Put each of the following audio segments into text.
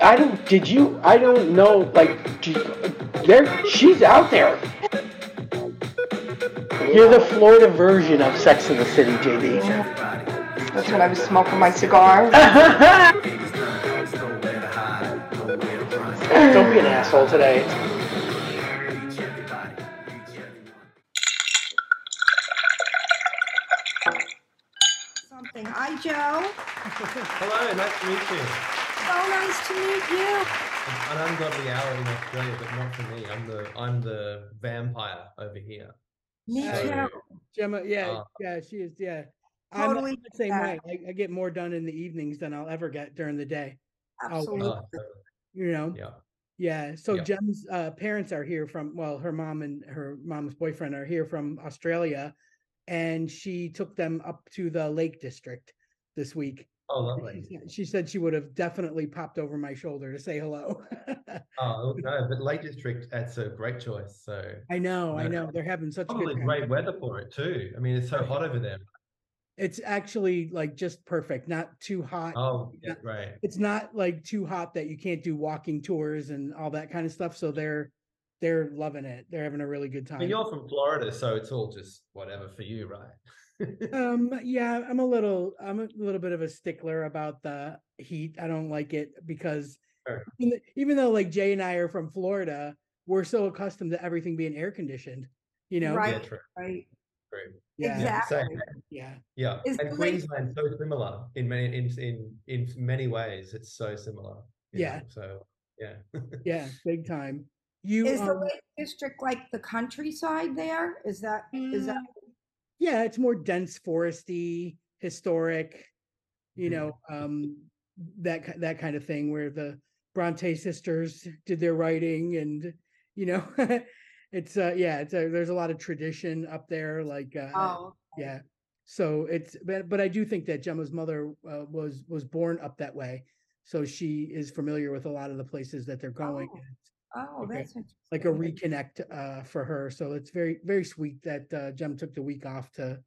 I don't. Did you? I don't know. Like, do- there. She's out there. You're the Florida version of Sex in the City, JD. That's when I was smoking my cigar. Don't be an asshole today. Something. Hi, Joe. Hello, nice to meet you. So nice to meet you. An ungodly hour in Australia, but not for me. I'm the I'm the vampire over here. Me So- too. Gemma, yeah, Uh, yeah, she is, yeah. I'm Totally the same way. I, I get more done in the evenings than I'll ever get during the day, Absolutely. uh, you know? yeah. Yeah, so Yeah. Jem's uh, parents are here from, well, her mom and her mom's boyfriend are here from Australia. And she took them up to the Lake District this week. Oh, She lovely. said- She said she would have definitely popped over my shoulder to say hello. Oh, oh no, but Lake District, that's a great choice. So I know, I know. They're having such a probably great weather for it too. I mean, it's so hot over there. It's actually like just perfect, not too hot. Oh, yeah, great. it's not like too hot that you can't do walking tours and all that kind of stuff. So they're they're loving it. They're having a really good I time. mean, you're from Florida, so it's all just whatever for you, right? um yeah, I'm a little I'm a little bit of a stickler about the heat. I don't like it because Sure. even, even though like Jay and I are from Florida, we're so accustomed to everything being air conditioned, you know? yeah, Right. true, Right. Yeah. Yeah, Exactly. same. Yeah. Yeah, Is and the Lake- Queensland's so similar in many in in in many ways. It's so similar. Yeah. know, So yeah. Yeah. Big time. You Is the um, Lake District like the countryside there? Is that, is that, yeah it's more dense foresty historic you Mhm. know um that that kind of thing where the bronte sisters did their writing and you know it's uh yeah it's a, there's a lot of tradition up there like uh oh, yeah so it's but, but i do think that gemma's mother uh, was was born up that way so she is familiar with a lot of the places that they're going Oh. And it's oh, Okay. that's like a reconnect uh for her so it's very very sweet that uh jem took the week off to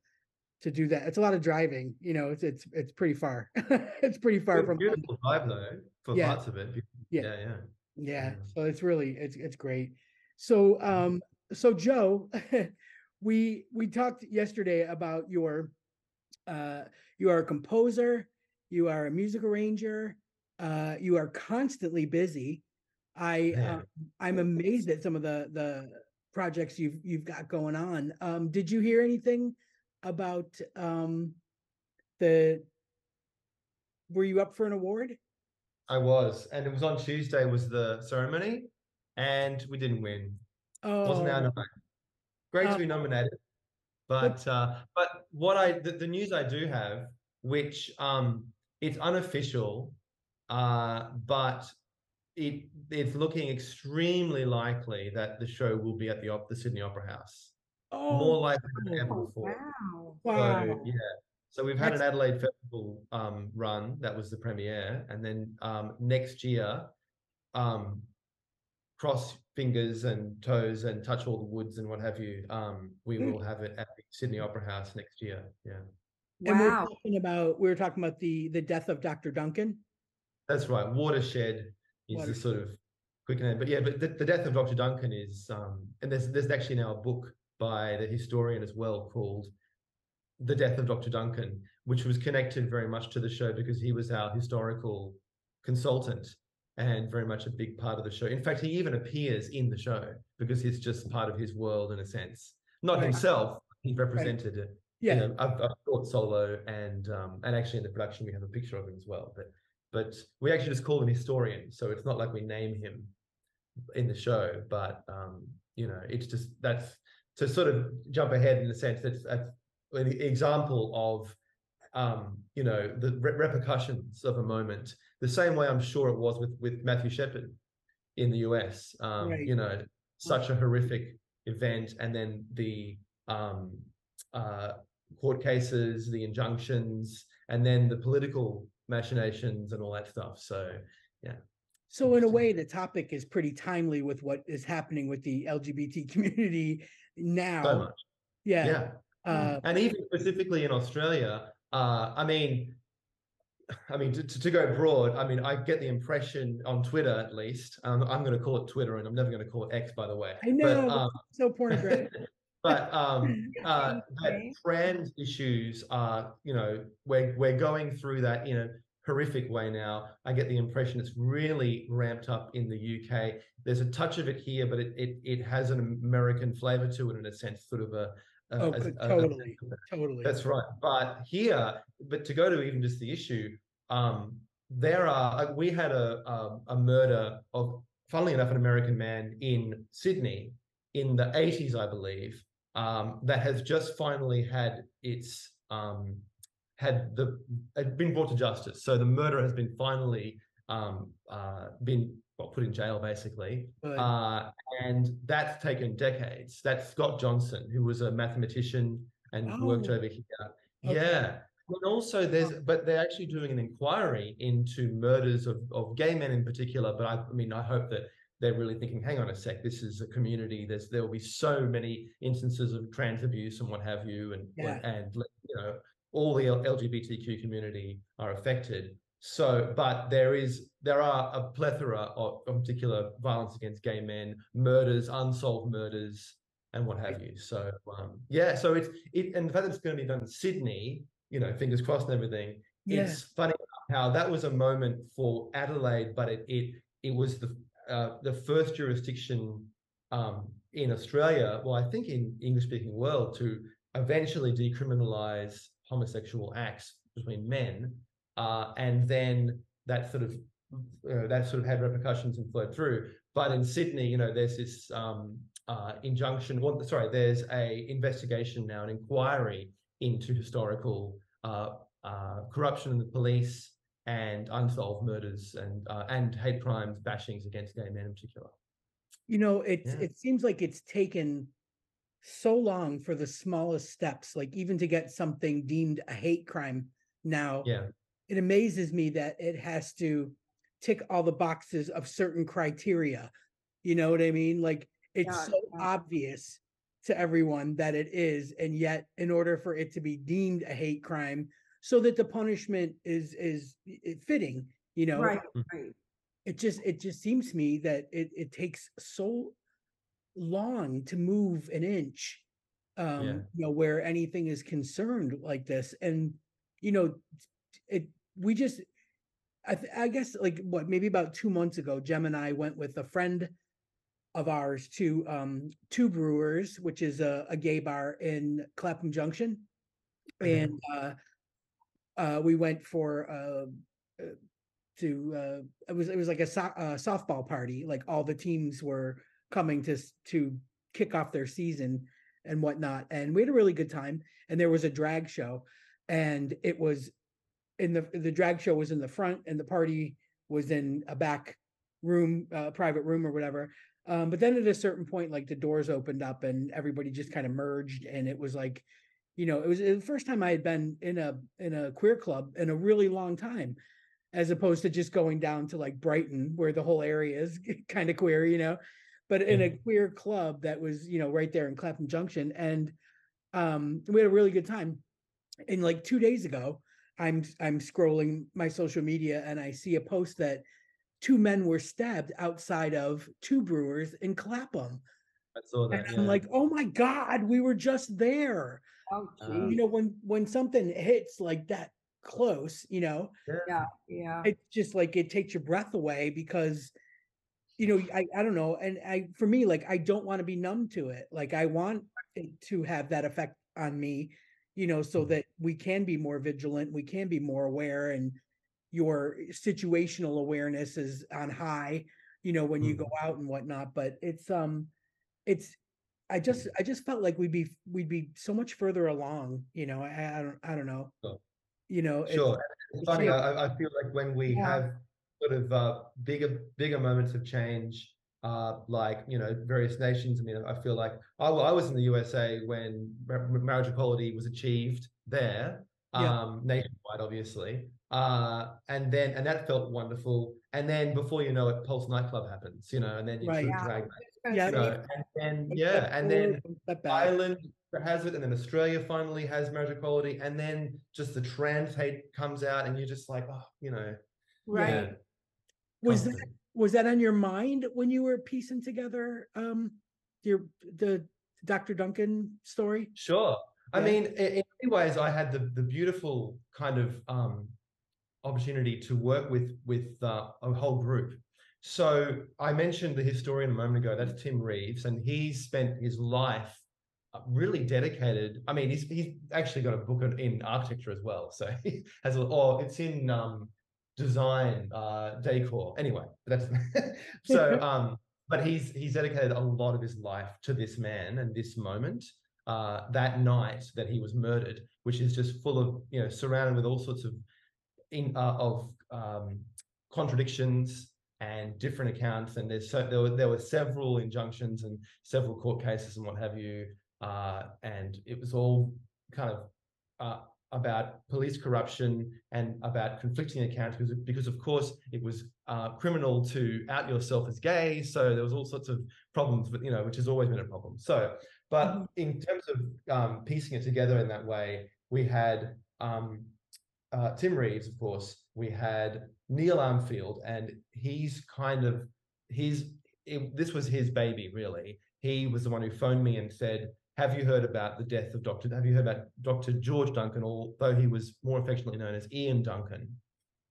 to do that it's a lot of driving you know it's it's it's pretty far it's pretty far Good- from London. beautiful drive though for Yeah. parts of it. Be- Yeah. yeah, yeah. yeah Yeah. so it's really it's it's great so um so joe we we talked yesterday about your uh you are a composer you are a music arranger uh you are constantly busy i uh, i'm amazed at some of the the projects you've you've got going on um did you hear anything about um the were you up for an award I was, and it was on Tuesday was the ceremony, and we didn't win. oh Wasn't our night. Great to be nominated, but uh, but what I the, the news I do have, which um it's unofficial, uh, but it it's looking extremely likely that the show will be at the op- the Sydney Opera House, oh more likely than ever before. wow. wow So yeah, so we've had an Adelaide Festival um, run that was the premiere, and then um, next year, um, cross fingers and toes and touch all the woods and what have you. Um, we Mm. will have it at the Sydney Opera House next year. Yeah, And we're Wow. talking about we were talking about the the death of Dr. Duncan. that's right. Watershed is the sort of quick name, but yeah, but the, the death of Dr. Duncan is, um, and there's there's actually now a book by the historian as well called The Death of Dr. Duncan, which was connected very much to the show because he was our historical consultant and very much a big part of the show. In fact, he even appears in the show because he's just part of his world in a sense. Not Right. himself, he represented it. Yeah. You know, I've taught solo and um, and actually in the production we have a picture of him as well. But but we actually just call him historian, so it's not like we name him in the show. But um, you know, it's just that's to sort of jump ahead in the sense that's that's an example of um, you know the re- repercussions of a moment. The same way I'm sure it was with with Matthew Shepard in the US. Um, Right. You know, such a horrific event, and then the um, uh, court cases, the injunctions, and then the political machinations and all that stuff. So yeah. So in a way, the topic is pretty timely with what is happening with the LGBT community now. so much, Yeah. yeah. Uh, and even specifically in Australia, uh, I mean, I mean, to, to, go broad, I mean, I get the impression on Twitter, at least. Um, I'm going to call it Twitter, and I'm never going to call it X, by the way. I know, But, um, so pornographic. but um, uh, that Okay. trans issues are, you know, we're we're going through that in a horrific way now. I get the impression it's really ramped up in the UK. There's a touch of it here, but it it, it has an American flavor to it in a sense, sort of a. a- Oh, a- good- a- a- totally, totally. that's right. But here, but to go to even just the issue, um, there are we had a, a a murder of, funnily enough, an American man in Sydney in the 80s, I believe, um, that has just finally had its um, had the had been brought to justice. So the murder has been finally um, uh, been well put in jail, basically. Uh, and that's taken decades. That's Scott Johnson, who was a mathematician and worked Oh, over here. okay. Yeah. And also there's but they're actually doing an inquiry into murders of, of gay men in particular. But I, I mean I hope that they're really thinking, hang on a sec, this is a community. There's there will be so many instances of trans abuse and what have you, and Yeah. and you know all the LGBTQ community are affected. So, but there is there are a plethora of, of particular violence against gay men, murders, unsolved murders, and what have you. So, um, yeah. So it's it, and the fact that it's going to be done in Sydney, you know, fingers crossed and everything. Yeah. It's funny how that was a moment for Adelaide, but it it it was the uh, the first jurisdiction um, in Australia, well, I think in English speaking world, to eventually decriminalize homosexual acts between men, uh, and then that sort of uh, that sort of had repercussions and flowed through. But in Sydney, you know, there's this um, uh, injunction. Well, sorry, there's a investigation now, an inquiry into historical uh, uh, corruption in the police and unsolved murders and uh, and hate crimes, bashings against gay men in particular. You know, it's Yeah. it seems like it's taken so long for the smallest steps, like even to get something deemed a hate crime now. Yeah, It amazes me that it has to tick all the boxes of certain criteria. You know what I mean? Like it's Yeah, so yeah. obvious to everyone that it is, and yet in order for it to be deemed a hate crime, so that the punishment is is fitting, you know, Right, right. it just it just seems to me that it it takes so long to move an inch um Yeah. you know where anything is concerned like this and you know it we just i th- i guess like what maybe about 2 months ago Gem and I went with a friend of ours to um two brewers which is a, a gay bar in clapham junction Okay. and uh uh we went for uh uh, to uh it was it was like a so- uh, softball party like all the teams were coming to to kick off their season and whatnot and we had a really good time and there was a drag show and it was in the the drag show was in the front and the party was in a back room uh, private room or whatever um but then at a certain point like the doors opened up and everybody just kind of merged and it was like you know it was the first time i had been in a in a queer club in a really long time as opposed to just going down to like brighton where the whole area is kind of queer you know but in a queer club that was you know right there in clapham junction and um we had a really good time and like two days ago i'm i'm scrolling my social media and i see a post that two men were stabbed outside of two brewers in clapham I saw and that. i'm yeah. like oh my god we were just there Oh, Uh, you know when when something hits like that close you know Yeah, yeah. it's just like it takes your breath away because you know I, I don't know and i for me like i don't want to be numb to it like i want it to have that effect on me you know so Mhm. that we can be more vigilant we can be more aware and your situational awareness is on high you know when you go out and whatnot but it's um it's i just i just felt like we'd be we'd be so much further along you know i, I don't i don't know Sure. you know Sure. It's funny. Yeah. I, I feel like when we Yeah. have sort of uh, bigger bigger moments of change, uh, like you know various nations. I mean, I feel like I, well, I was in the USA when marriage equality was achieved there, Yeah. um, nationwide, obviously. Uh, and then and that felt wonderful. And then before you know it, Pulse nightclub happens, you know, and then you Right. sort of Yeah. drag Yeah. you know, and then yeah, and then forward, one. Ireland has it, and then Australia finally has marriage equality, and then just the trans hate comes out, and you're just like, oh, you know, Right. yeah, Was that was that on your mind when you were piecing together um your the Dr. Duncan story? Sure. I mean, in many ways, I had the the beautiful kind of um, opportunity to work with with uh, a whole group. So I mentioned the historian a moment ago. That's Tim Reeves, and he's spent his life uh, really dedicated. I mean, he's he's actually got a book in- in architecture as well. So he has, a, or it's in um, design, uh, decor. Anyway, that's so. Um, but he's he's dedicated a lot of his life to this man and this moment uh, that night that he was murdered, which is just full of you know surrounded with all sorts of in uh, of um, contradictions and different accounts. And there's so there were there were several injunctions and several court cases and what have you. Uh, and it was all kind of uh, about police corruption and about conflicting accounts because, because of course it was uh, criminal to out yourself as gay so there was all sorts of problems but you know which has always been a problem so but Mhm. in terms of um, piecing it together in that way we had um, uh, tim reeves of course we had neil armfield and he's kind of it, this was his baby really he was the one who phoned me and said have you heard about the death of Dr. Have you heard about Dr. George Duncan, although he was more affectionately known as Ian Duncan?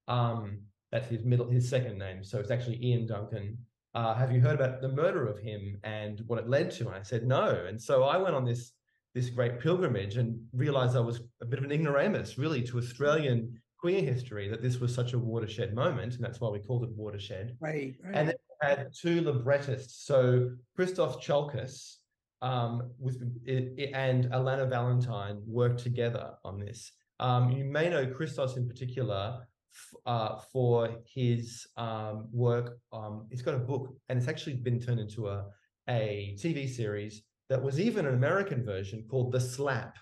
Um, that's his middle, his second name. So it's actually Ian Duncan. Uh, have you heard about the murder of him and what it led to? And I said no. And so I went on this this great pilgrimage and realized I was a bit of an ignoramus, really, to Australian queer history. That this was such a watershed moment, and that's why we called it watershed Right, right. and then we had two librettists. So Christos Tsiolkas um, was it, it- and Alana Valentine worked together on this. Um, you may know Christos in particular f- uh, for his um, work. Um, he's got a book, and it's actually been turned into a a TV series that was even an American version called The Slap.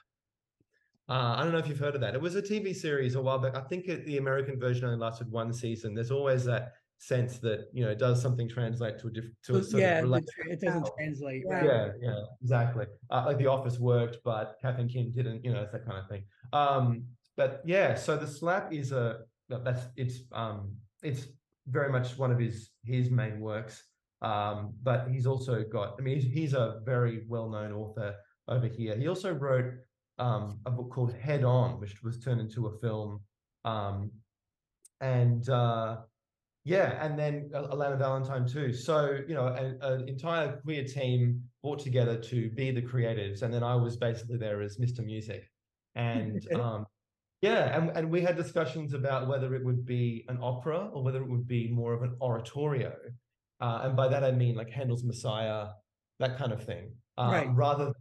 Uh, I don't know if you've heard of that. It was a TV series a while back. I think it, the American version only lasted one season. There's always that sense that you know does something translate to a different to a sort yeah, of the related tra- it doesn't translate, yeah. right? yeah, yeah, exactly. Uh, like The Office worked, but Kath and Kim didn't. You know, it's that kind of thing. Um, but yeah, so the slap is a that's it's um it's very much one of his his main works. Um, but he's also got. I mean, he's, he's a very well known author over here. He also wrote um a book called Head On, which was turned into a film. Um, and uh, yeah, and then Al- Alana Valentine too. So you know, an, an entire queer team brought together to be the creatives, and then I was basically there as Mr. Music, and um, yeah, and and we had discussions about whether it would be an opera or whether it would be more of an oratorio, uh, and by that I mean like Handel's Messiah, that kind of thing, uh, Right. rather.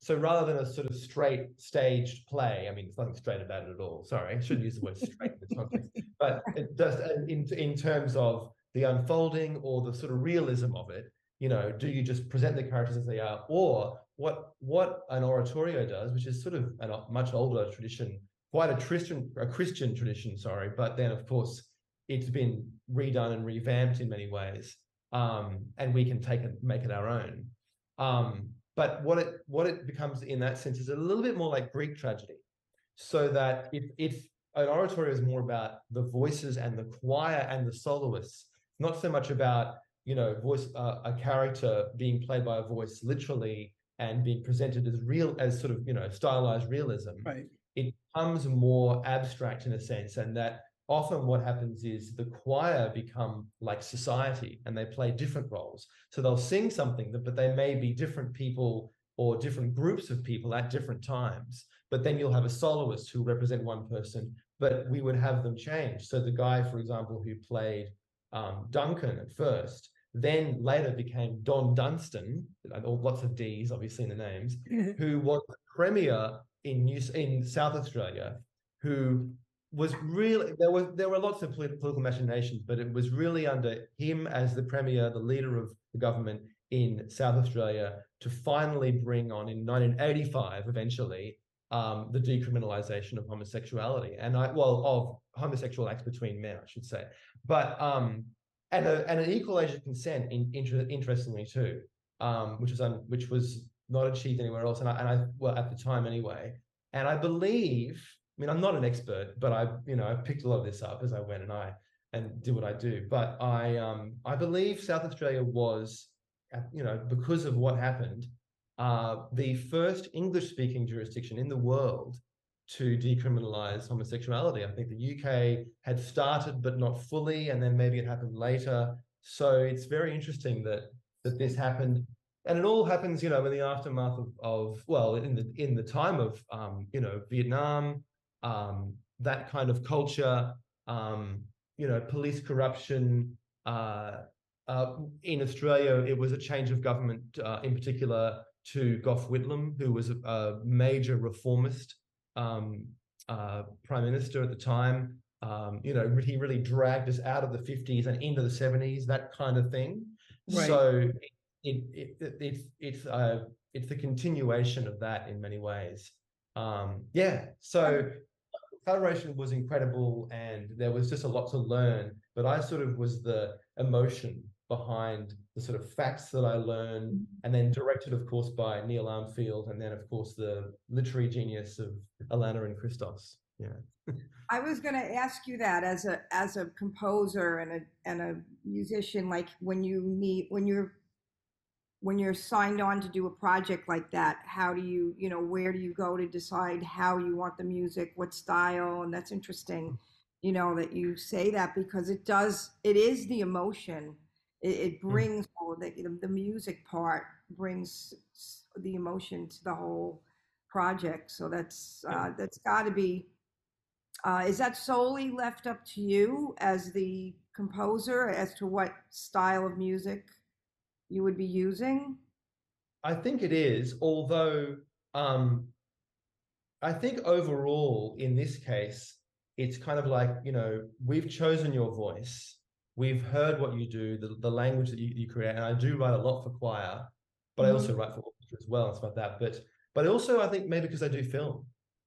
So rather than a sort of straight staged play, I mean, there's nothing straight about it at all. Sorry, I shouldn't use the word straight in this context but does uh, in in terms of the unfolding or the sort of realism of it you know do you just present the characters as they are or what what an oratorio does which is sort of a much older tradition quite a christian a christian tradition sorry but then of course it's been redone and revamped in many ways um and we can take it make it our own um but what it what it becomes in that sense is a little bit more like greek tragedy so that if if an oratorio is more about the voices and the choir and the soloists, not so much about you know voice uh, a character being played by a voice literally and being presented as real as sort of you know stylized realism. Right. It becomes more abstract in a sense, and that often what happens is the choir become like society and they play different roles. So they'll sing something, but they may be different people or different groups of people at different times. But then you'll have a soloist who represent one person, but we would have them change. So the guy, for example, who played um, Duncan at first, then later became Don Dunstan, lots of D's obviously in the names, who was the premier in New in South Australia, who was really there was there were lots of polit- political machinations, but it was really under him as the premier, the leader of the government in South Australia, to finally bring on in 1985 eventually um, the decriminalization of homosexuality and I well of homosexual acts between men, I should say, but um, and a, and an equal age of consent in, inter- interestingly too, um, which was un, which was not achieved anywhere else, and I, and I well at the time anyway, and I believe. I mean, I'm not an expert, but I, you know, I picked a lot of this up as I went, and I and did what I do. But I, um, I believe South Australia was, you know, because of what happened, uh, the first English-speaking jurisdiction in the world to decriminalize homosexuality. I think the UK had started, but not fully, and then maybe it happened later. So it's very interesting that that this happened, and it all happens, you know, in the aftermath of, of well, in the in the time of, um, you know, Vietnam, um, that kind of culture, um, you know, police corruption. Uh, uh, in Australia, it was a change of government, uh, in particular to Gough Whitlam, who was a, a major reformist um, uh, prime minister at the time. Um, you know, he really dragged us out of the 50s and into the 70s, that kind of thing. Right. So it, it, it, it's it's uh, it's the continuation of that in many ways. Um, yeah. So Federation was incredible, and there was just a lot to learn. But I sort of was the emotion behind the sort of facts that I learned, and then directed, of course, by Neil Armfield, and then, of course, the literary genius of Alana and Christos. Yeah. I was going to ask you that as a as a composer and a and a musician, like when you meet when you're when you're signed on to do a project like that, how do you you know where do you go to decide how you want the music, what style, and that's interesting, you know, that you say that because it does it is the emotion. It, it brings all the the music part brings the emotion to the whole project. So that's uh, that's got to be. Uh, is that solely left up to you as the composer as to what style of music you would be using? I think it is, although um, I think overall in this case, it's kind of like, you know, we've chosen your voice, we've heard what you do, the, the language that you, you create, and I do write a lot for choir, but I Mhm. also write for orchestra as well and stuff like that. But but also I think maybe because I do film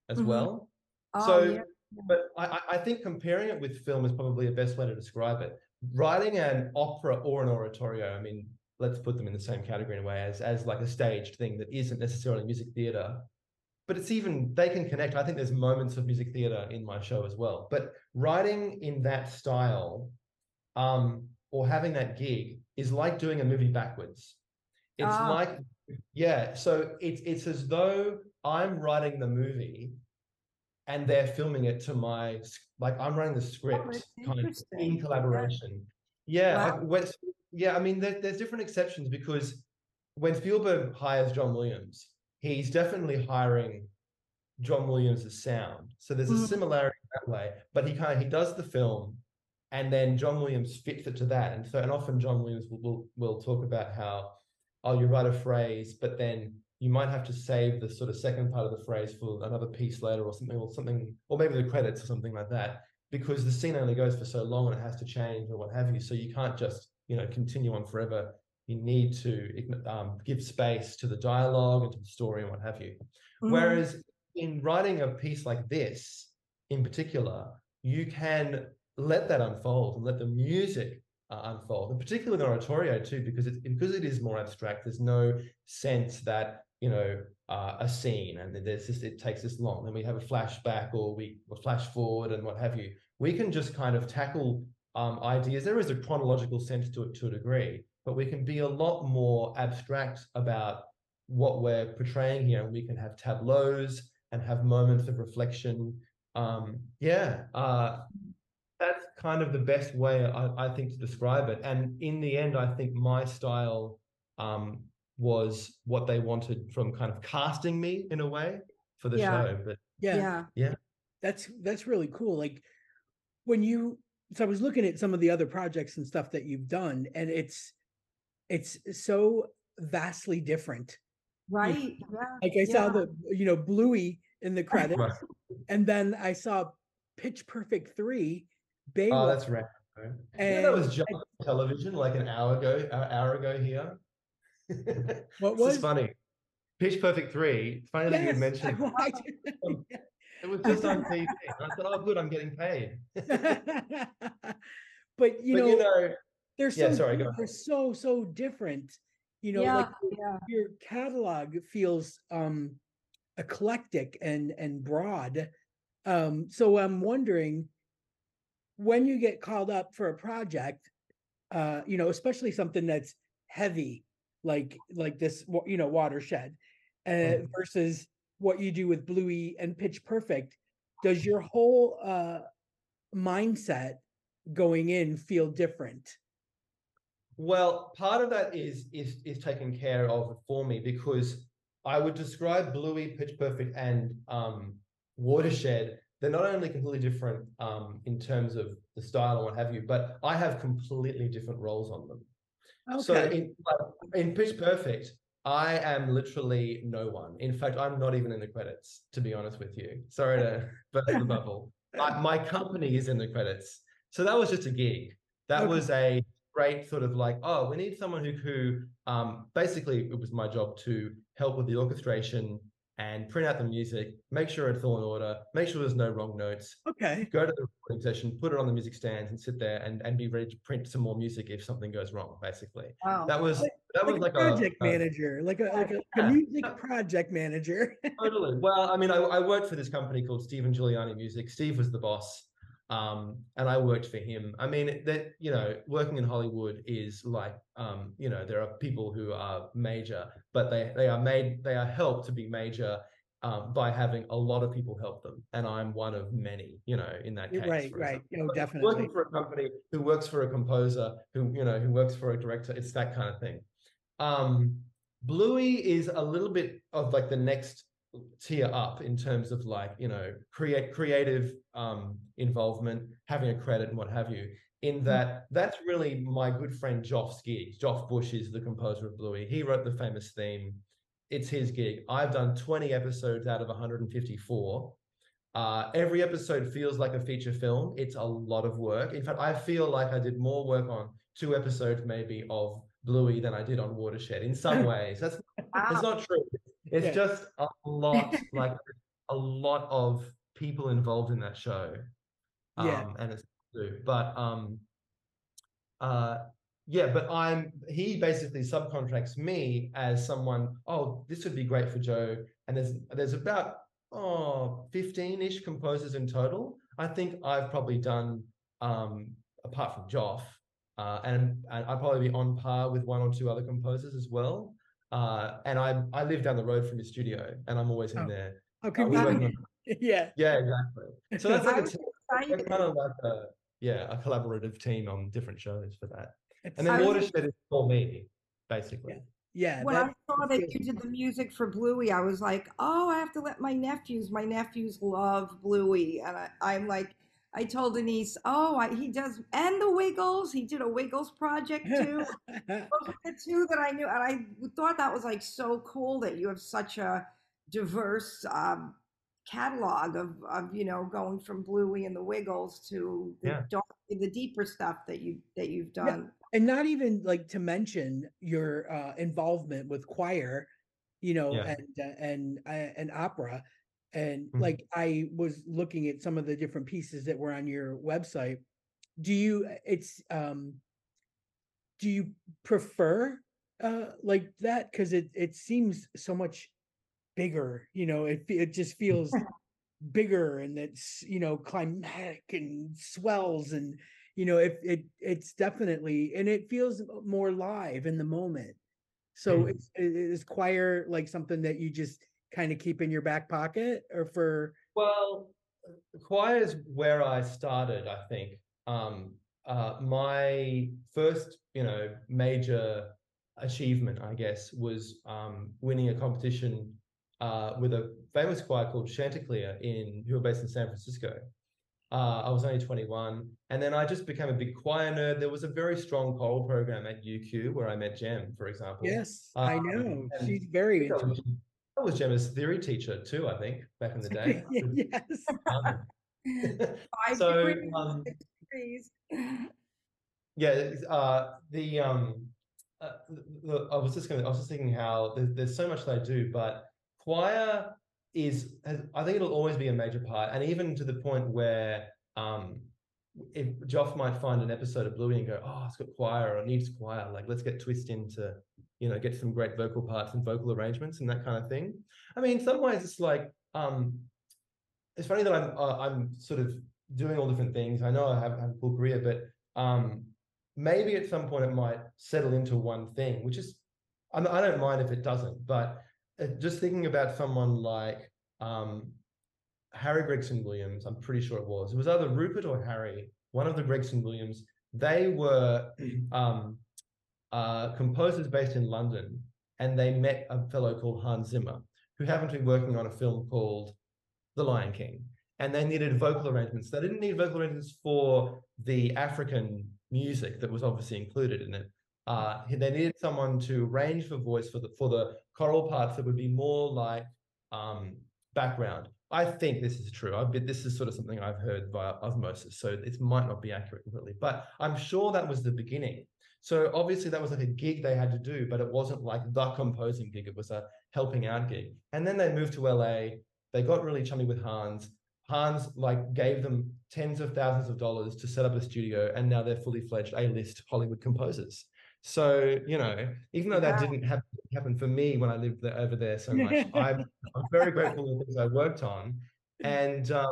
as Mhm. well. Oh, So, yeah. but I, I- I think comparing it with film is probably the best way to describe it. Writing an opera or an oratorio, I mean, let's put them in the same category in a way as as like a staged thing that isn't necessarily music theater. But it's even they can connect. I think there's moments of music theater in my show as well. But writing in that style, um, or having that gig is like doing a movie backwards. It's Ah. like, yeah. So it's it's as though I'm writing the movie and they're filming it to my like I'm writing the script that's kind of in collaboration. Yeah, Wow. like, yeah. I mean, there, there's different exceptions because when Spielberg hires John Williams, he's definitely hiring John Williams' sound. So there's a Mhm. similarity that way. But he kind of he does the film, and then John Williams fits it to that. And so and often John Williams will will, will talk about how oh you write a phrase, but then you might have to save the sort of second part of the phrase for another piece later or something or something or maybe the credits or something like that because the scene only goes for so long and it has to change or what have you so you can't just you know continue on forever you need to um, give space to the dialogue and to the story and what have you Mhm. Whereas in writing a piece like this, in particular, you can let that unfold and let the music uh, unfold, and particularly the oratorio too, because it's because it is more abstract. There's no sense that you know uh, a scene and there's just it takes this long. Then we have a flashback or we flash forward and what have you. We can just kind of tackle um, ideas. There is a chronological sense to it to a degree, but we can be a lot more abstract about what we're portraying here and we can have tableaus and have moments of reflection um yeah uh that's kind of the best way I, I think to describe it and in the end i think my style um was what they wanted from kind of casting me in a way for the Yeah. show but Yeah, yeah. that's that's really cool. Like when you so I was looking at some of the other projects and stuff that you've done, and it's it's so vastly different. Right. Yeah. Like I saw the you know Bluey in the credits, Right. and then I saw Pitch Perfect three, oh, Baywatch. oh that's right right. yeah, that was just on television like an hour ago an hour ago here What was? funny Pitch Perfect three. Funny that you Yes, mentioned. I watched It was just on TV. And I thought, oh, good, I'm getting paid. but you but know, you know, they're yeah, so sorry, di- go they're so so different. You know, yeah, like yeah. your catalog feels um eclectic and and broad. Um, so I'm wondering when you get called up for a project, uh, you know, especially something that's heavy, like like this, you know, watershed, uh, Mhm. versus what you do with Bluey and Pitch Perfect. Does your whole uh mindset going in feel different? Well, part of that is is is taken care of for me because I would describe Bluey, Pitch Perfect, and um, Watershed. They're not only completely different um, in terms of the style and what have you, but I have completely different roles on them. So Okay. in in Pitch Perfect, I am literally no one. In fact, I'm not even in the credits, to be honest with you. Sorry to burst the bubble. I, my company is in the credits. So that was just a gig. That Okay. was a great sort of like, oh, we need someone who who um basically it was my job to help with the orchestration and print out the music, make sure it's all in order, make sure there's no wrong notes, okay. go to the recording session, put it on the music stands and sit there and, and be ready to print some more music if something goes wrong, basically. Wow. That was that was like, like a project a, a manager, like a like a, a Yeah. music project manager. totally. Well, I mean, I, I worked for this company called Stephen Giuliani Music. Steve was the boss, um, and I worked for him. I mean, that you know, working in Hollywood is like, um, you know, there are people who are major, but they they are made they are helped to be major. Um, by having a lot of people help them, and I'm one of many, you know, in that case. right, right. But definitely. Working for a company who works for a composer, who you know, who works for a director, it's that kind of thing. Um, Bluey is a little bit of like the next tier up in terms of like you know create creative um involvement having a credit and what have you in that that's really my good friend Joff's gig. Joff Bush is the composer of Bluey. He wrote the famous theme. It's his gig. I've done 20 episodes out of 154 uh, every episode feels like a feature film. It's a lot of work. In fact I feel like I did more work on two episodes maybe of Bluey than I did on Watershed in some ways that's it's not true. It's Yeah. just a lot, like a lot of people involved in that show. Um, Yeah. and it's true. but um, uh, yeah, but I'm he basically subcontracts me as someone. Oh, this would be great for Joe. And there's there's about oh 15-ish composers in total. I think I've probably done um, apart from Joff, uh, and and I'd probably be on par with one or two other composers as well. Uh, and I I live down the road from his studio, and I'm always in Oh, there. How Uh, we're working convenient. on- yeah. yeah, exactly. So that's like I a was team. excited. Kind of like a yeah a collaborative team on different shows for that. And I then was- Watershed is for me, basically. Yeah. when I saw that you did the music for Bluey, I was like, oh, I have to let my nephews. My nephews love Bluey, and I, I'm like, I told Denise, oh, I, he does, and the Wiggles. He did a Wiggles project too. Those are the two that I knew, and I thought that was like so cool that you have such a diverse um, catalog of, of you know going from Bluey and the Wiggles to the Yeah. dark, the deeper stuff that you that you've Yeah. done. and not even like to mention your uh, involvement with choir, you know, Yeah. and uh, and uh, and opera, and Mhm. like I was looking at some of the different pieces that were on your website. Do you? It's um. Do you prefer uh like that because it it seems so much bigger you know it it just feels bigger and it's you know climatic and swells and you know it it it's definitely and it feels more live in the moment so Mm. it's, i- is choir like something that you just kind of keep in your back pocket or for Well, choir is where I started, I think. Um, uh, my first, you know, major achievement, I guess, was um, winning a competition uh, with a famous choir called Chanticleer in who are based in San Francisco. Uh, I was only 21, and then I just became a big choir nerd. There was a very strong choral program at UQ where I met Jem, for example. yes i Um, know and she's very I was, Gemma's theory teacher too, I think, back in the day. yes Um, Five so degrees, um, yeah, uh, the um, uh, the, the- I was just gonna, I was just thinking how there's, there's so much that I do, but choir is, has, I think it'll always be a major part, and even to the point where, um, if Joff might find an episode of Bluey and go, oh, it's got choir or it needs choir, like let's get twist into, you know, get some great vocal parts and vocal arrangements and that kind of thing. I mean, in some ways, it's like, um, it's funny that I'm, uh, I'm sort of doing all different things. I know I have, have a cool career, but um, maybe at some point it might settle into one thing, which is, I, I don't mind if it doesn't, but uh, just thinking about someone like um, Harry Gregson Williams, I'm pretty sure it was, it was either Rupert or Harry, one of the Gregson Williams, they were um, uh, composers based in London, and they met a fellow called Hans Zimmer, who happened to be working on a film called The Lion King. And they needed vocal arrangements. They didn't need vocal arrangements for the African music that was obviously included in it. Uh, they needed someone to arrange for voice for the for the choral parts that would be more like um, background. I think this is true. I've been, this is sort of something I've heard via osmosis, so it might not be accurate completely, but I'm sure that was the beginning. So obviously that was like a gig they had to do, but it wasn't like the composing gig. It was a helping out gig. And then they moved to LA. They got really chummy with Hans. Hans like gave them tens of thousands of dollars to set up a studio, and now they're fully fledged A-list Hollywood composers. So you know, even though that Wow. didn't happen, happen for me when I lived there, over there so much, I'm, I'm very grateful for the things I worked on. And um,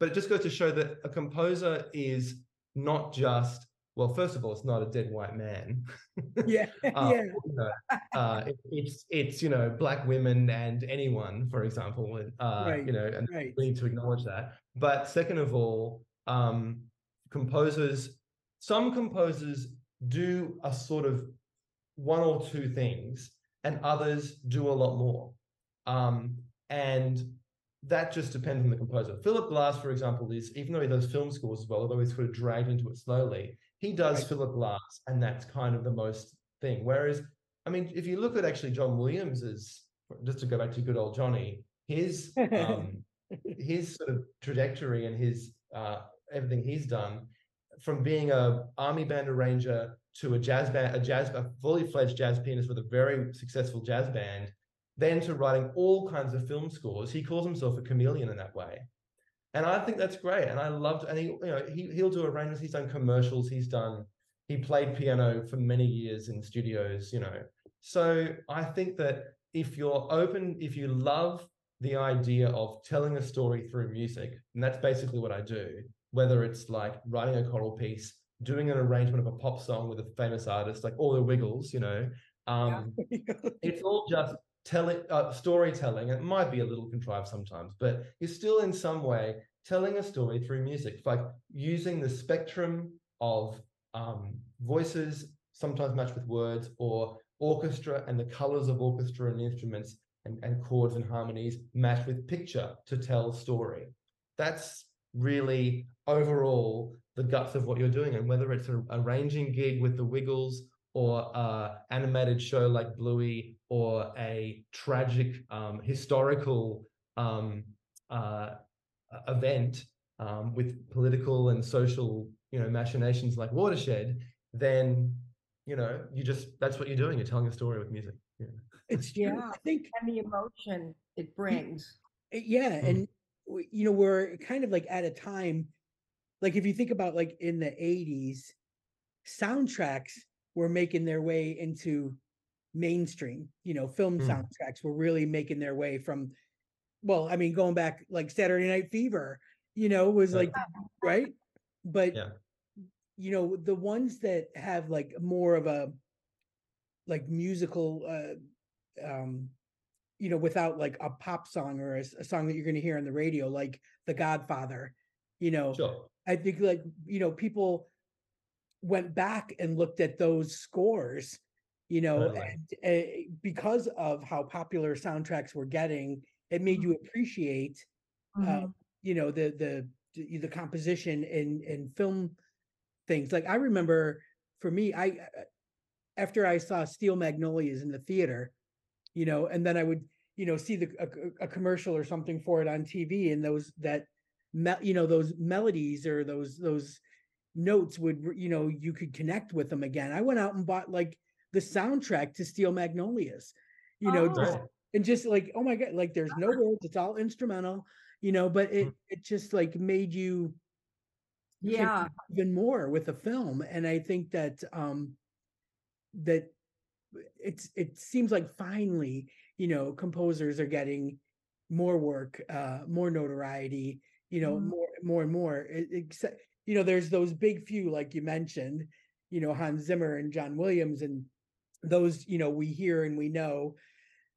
but it just goes to show that a composer is not just well. First of all, it's not a dead white man. Yeah, Uh, yeah. you know, uh, it- it's it's you know black women and anyone, for example, and, uh, Right, you know, and right. we need to acknowledge that. But second of all, um, composers, some composers do a sort of one or two things, and others do a lot more. Um, and that just depends on the composer. Philip Glass, for example, is even though he does film scores as well, although he's sort of dragged into it slowly, he does Right. Philip Glass, and that's kind of the most thing. Whereas, I mean, if you look at actually John Williams's, just to go back to good old Johnny, his um, his sort of trajectory and his uh, everything he's done, from being a army band arranger to a jazz band, a jazz, a fully fledged jazz pianist with a very successful jazz band, then to writing all kinds of film scores. He calls himself a chameleon in that way. And I think that's great. And I loved, and he, you know, he, he'll do arrangements. He's done commercials. He's done, he played piano for many years in studios, you know. So I think that if you're open, if you love the idea of telling a story through music, and that's basically what I do, whether it's like writing a choral piece, doing an arrangement of a pop song with a famous artist, like all the Wiggles, you know, um, it's all just telling uh, storytelling. It might be a little contrived sometimes but you're still in some way telling a story through music like using the spectrum of um, voices sometimes matched with words or orchestra and the colors of orchestra and instruments and, and chords and harmonies matched with picture to tell story. That's really overall the guts of what you're doing and whether it's a arranging gig with the wiggles or a animated show like Bluey, or a tragic um, historical um, uh, event um, with political and social, you know, machinations like Watershed, then you know you just that's what you're doing. You're telling a story with music. Yeah. It's. Yeah. I think And the emotion it brings. Yeah Mm. and you know we're kind of like at a time like if you think about like in the 80s soundtracks were making their way into mainstream you know film Mm. soundtracks were really making their way from well i mean going back like saturday night fever you know was like right but Yeah. you know the ones that have like more of a like musical uh um you know without like a pop song or a song that you're going to hear on the radio like the godfather you know Sure. i think like you know people went back and looked at those scores you know and uh, because of how popular soundtracks were getting it made you appreciate Mm-hmm. uh, you know the the the composition in in film things. Like i remember for me i uh, after i saw steel magnolias in the theater you know and then i would you know see the a, a commercial or something for it on tv and those that me, you know those melodies or those those notes would you know you could connect with them again. I went out and bought like the soundtrack to Steel Magnolias. You know, Oh. just and just like oh my god, like there's no words, it's all instrumental. You know, but it Mm. it just like made you Yeah. even more with the film and i think that um that it's it seems like finally you know composers are getting more work uh more notoriety you know Mhm. more more and more it, except you know there's those big few like you mentioned you know hans zimmer and john williams and those you know we hear and we know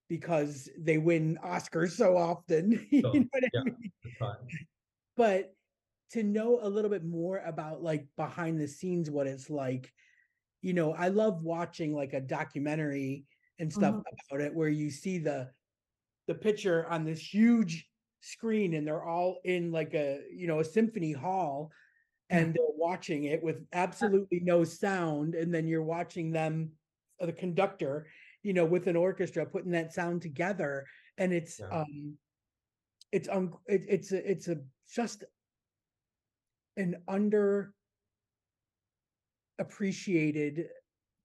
because they win oscars so often you know what I mean? But to know a little bit more about like behind the scenes what it's like you know i love watching like a documentary and stuff mm-hmm. about it where you see the the picture on this huge screen and they're all in like a you know a symphony hall and they're watching it with absolutely no sound and then you're watching them the conductor you know with an orchestra putting that sound together and it's Yeah. um it's um it, it's a it's a just an under appreciated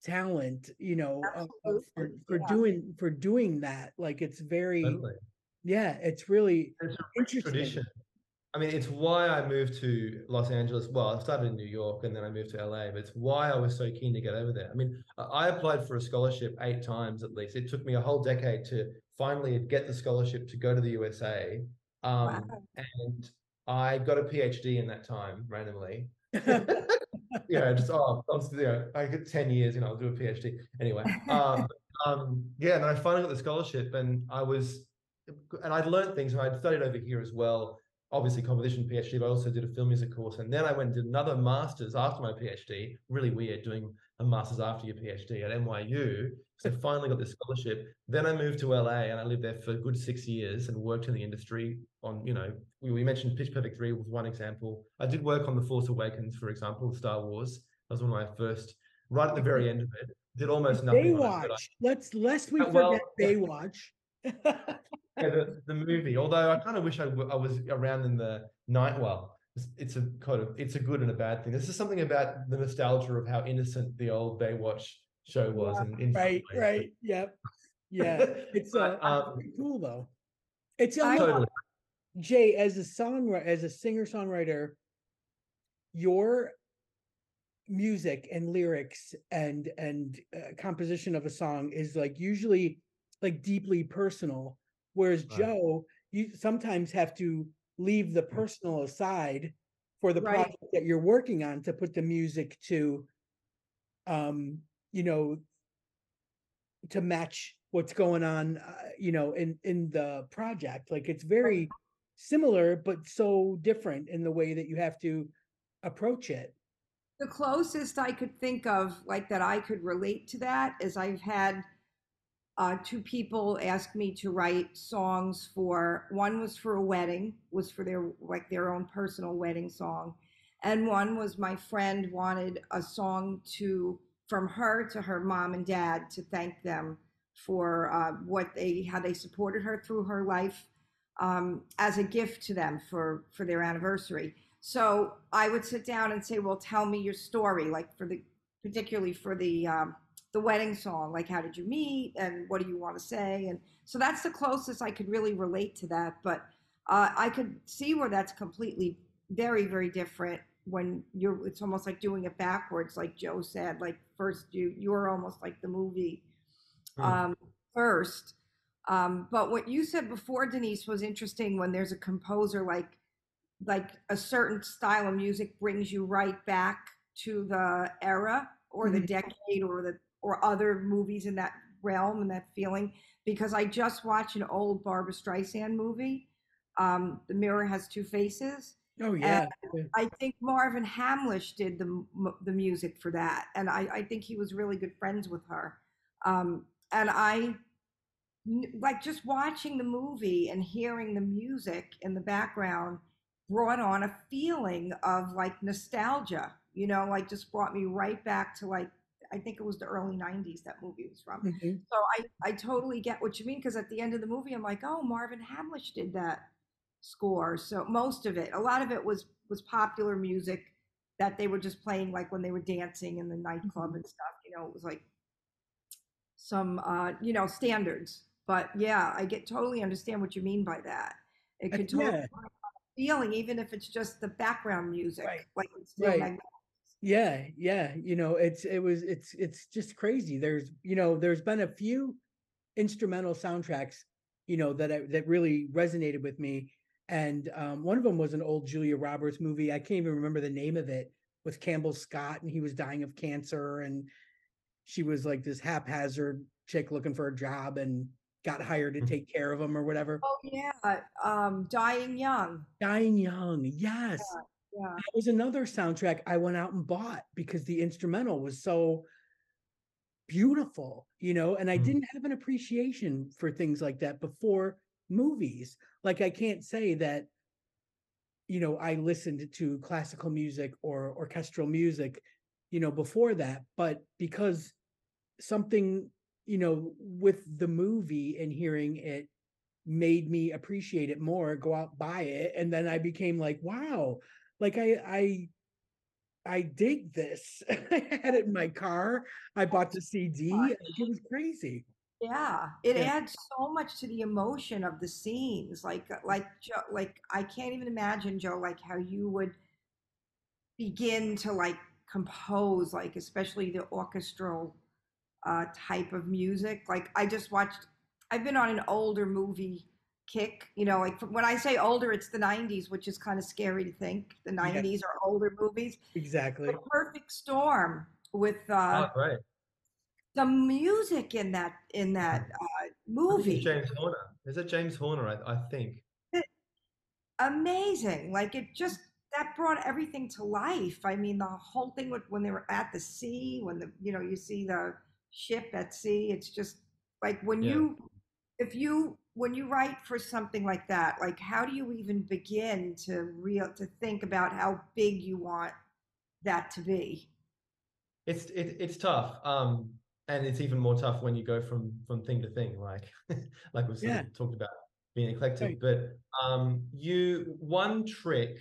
talent you know of- for, for yeah. doing for doing that like it's very yeah it's really It's interesting tradition. I mean, it's why I moved to Los Angeles. Well, I started in New York and then I moved to LA, but it's why I was so keen to get over there. I mean, I- applied for a scholarship eight times at least. It took me a whole decade to finally get the scholarship to go to the USA. Um, Wow. and I got a PhD in that time randomly. yeah, just oh, I was, you know, I get ten years, you know, I'll do a PhD anyway. Um, um, yeah, and I finally got the scholarship, and I was, and I'd learned things, and I'd studied over here as well. Obviously, composition PhD, but I also did a film music course, and then I went and did another master's after my PhD. Really weird doing a master's after your PhD at NYU. So I finally got this scholarship. Then I moved to LA, and I lived there for a good six years and worked in the industry on, you know, we, we mentioned Pitch Perfect 3 was one example. I did work on The Force Awakens, for example, Star Wars. That was one of my first, right at the very end of it. Did almost nothing on it. Baywatch. Let's lest we Uh, well, forget Baywatch. I- yeah, the, the movie. Although I kind of wish I, w- I was around in the night. Well, it's, it's a kind of it's a good and a bad thing. This is something about the nostalgia of how innocent the old Baywatch show was. And in right, right. Yep. Yeah. It's uh, um, pretty cool though. It's a I- little- Totally. Jay, as a songwriter, as a singer songwriter, your music and lyrics and and uh, composition of a song is like usually like deeply personal, whereas Right. Joe, you sometimes have to leave the personal aside for the Right. project that you're working on to put the music to, um, you know, to match what's going on, uh, you know, in in the project. Like it's very similar, but so different in the way that you have to approach it. The closest I could think of, like that I could relate to that, is I've had uh, two people asked me to write songs for. One was for a wedding, was for their like their own personal wedding song, and one was my friend wanted a song to from her to her mom and dad to thank them for uh, what they how they supported her through her life um, as a gift to them for for their anniversary. So I would sit down and say, "Well, tell me your story." Like for the particularly for the um, the wedding song, like how did you meet and what do you want to say? And so that's the closest I could really relate to that. But uh, I could see where that's completely very very different when you're. It's almost like doing it backwards, like Joe said. Like first you you're almost like the movie Hmm. um, first. Um, but what you said before, Denise, was interesting. When there's a composer like like a certain style of music brings you right back to the era or the Mhm. decade or the or other movies in that realm and that feeling. Because I just watched an old Barbra Streisand movie. Um, the Mirror Has Two Faces. Oh yeah. yeah. I think Marvin Hamlisch did the the music for that, and I, I think he was really good friends with her. Um, and I like just watching the movie and hearing the music in the background brought on a feeling of like nostalgia. You know, like just brought me right back to like I think it was the early '90s that movie was from. Mhm. So I, I totally get what you mean because at the end of the movie, I'm like, oh, Marvin Hamlisch did that score. So most of it, a lot of it was was popular music that they were just playing like when they were dancing in the nightclub and stuff. You know, it was like some uh, you know standards. But yeah, I get totally understand what you mean by that. It could totally yeah. bring out a feeling, even if it's just the background music, Right. like it's still Right. magnetic. Yeah, yeah, you know, it's it was it's it's just crazy. There's you know, there's been a few instrumental soundtracks, you know, that I, that really resonated with me, and um, one of them was an old Julia Roberts movie. I can't even remember the name of it with Campbell Scott, and he was dying of cancer, and she was like this haphazard chick looking for a job and got hired to Mhm. take care of him or whatever. Oh yeah, um, dying young. Dying young, yes. Yeah. that was another soundtrack I went out and bought because the instrumental was so beautiful, you know, and I Mm. didn't have an appreciation for things like that before movies. Like I can't say that you know, I listened to classical music or orchestral music, you know, before that, but because something, you know, with the movie and hearing it made me appreciate it more, go out buy it, and then I became like, wow, like I I I dig this. I had it in my car. I bought the CD. like, It was crazy. Yeah, it Yeah. adds so much to the emotion of the scenes. Like, uh, like Joe, like I can't even imagine Joe, like how you would begin to like compose, like especially the orchestral uh, type of music. Like I just watched. I've been on an older movie kick. You know, like when I say older, it's the '90s, which is kind of scary to think the '90s are older movies. Exactly. The Perfect Storm with uh, Oh, great. the music in that in that uh, movie it's James Horner. Is it James Horner? I, I think. amazing like it just that brought everything to life i mean the whole thing with when they were at the sea when the you know you see the ship at sea it's just like when Yeah. you if you when you write for something like that like how do you even begin to real to think about how big you want that to be It's it, it's tough. Um, and it's even more tough when you go from from thing to thing, like like we've Yeah. talked about being eclectic. Right. But um, you one trick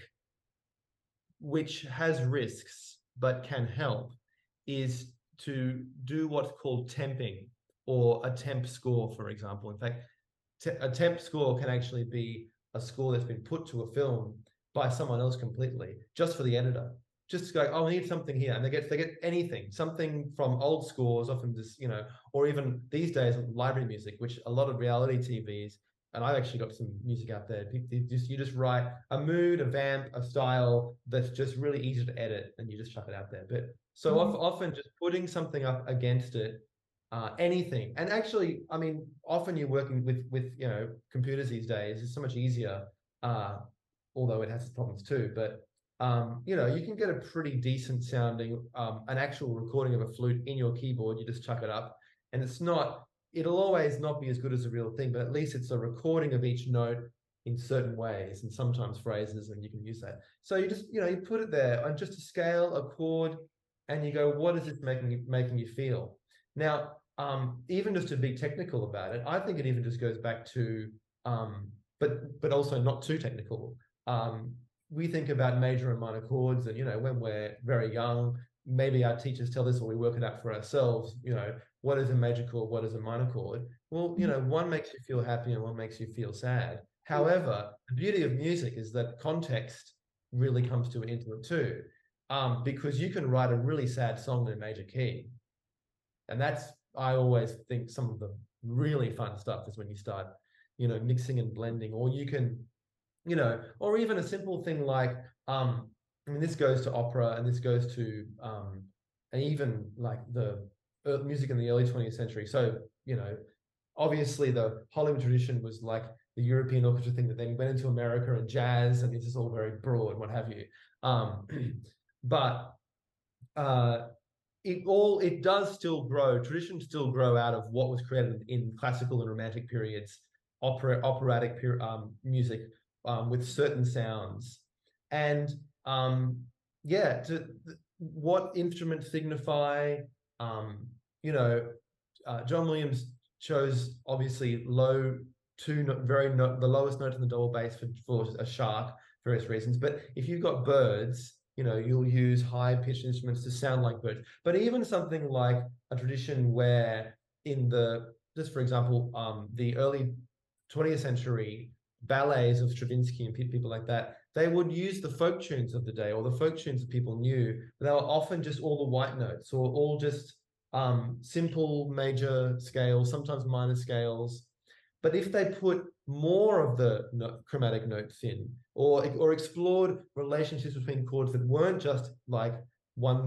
which has risks but can help is to do what's called temping or a temp score, for example. In fact, a temp score can actually be a score that's been put to a film by someone else completely, just for the editor. Just to go, oh, I need something here, and they get they get anything, something from old scores, often just you know, or even these days library music, which a lot of reality TVs, and I've actually got some music out there. You just you just write a mood, a vamp, a style that's just really easy to edit, and you just chuck it out there. But so Mhm. often just putting something up against it uh, anything. And actually, I mean, often you're working with with you know computers these days. It's so much easier, uh, although it has its problems too. But um, you know, you can get a pretty decent sounding um, an actual recording of a flute in your keyboard. You just chuck it up, and it's not. It'll always not be as good as a real thing, but at least it's a recording of each note in certain ways and sometimes phrases, and you can use that. So you just you know you put it there on just a scale, a chord, and you go, what is this making making you feel? Now, um, even just to be technical about it, I think it even just goes back to, um, but but also not too technical. Um, we think about major and minor chords, and you know, when we're very young, maybe our teachers tell us, or we work it out for ourselves. You know, what is a major chord, what is a minor chord? Well, you know, one makes you feel happy, and one makes you feel sad. However, the beauty of music is that context really comes to into it too, um, because you can write a really sad song in a major key, and that's I always think some of the really fun stuff is when you start, you know, mixing and blending, or you can, you know, or even a simple thing like, um, I mean, this goes to opera and this goes to, um, and even like the music in the early 20th century. So, you know, obviously the Hollywood tradition was like the European orchestra thing that then went into America and jazz, and it's just all very broad, what have you. Um, but uh, it all it does still grow. Traditions still grow out of what was created in classical and romantic periods, opera, operatic per, um, music um, with certain sounds, and um, yeah, to what instruments signify. Um, you know, uh, John Williams chose obviously low two very no, the lowest note in the double bass for, for a shark various reasons. But if you've got birds, you know, you'll use high pitched instruments to sound like birds. But even something like a tradition where in the just for example, um, the early 20th century ballets of Stravinsky and pe- people like that, they would use the folk tunes of the day or the folk tunes that people knew. But they were often just all the white notes or all just um, simple major scales, sometimes minor scales. But if they put more of the no- chromatic notes in, or or explored relationships between chords that weren't just like one,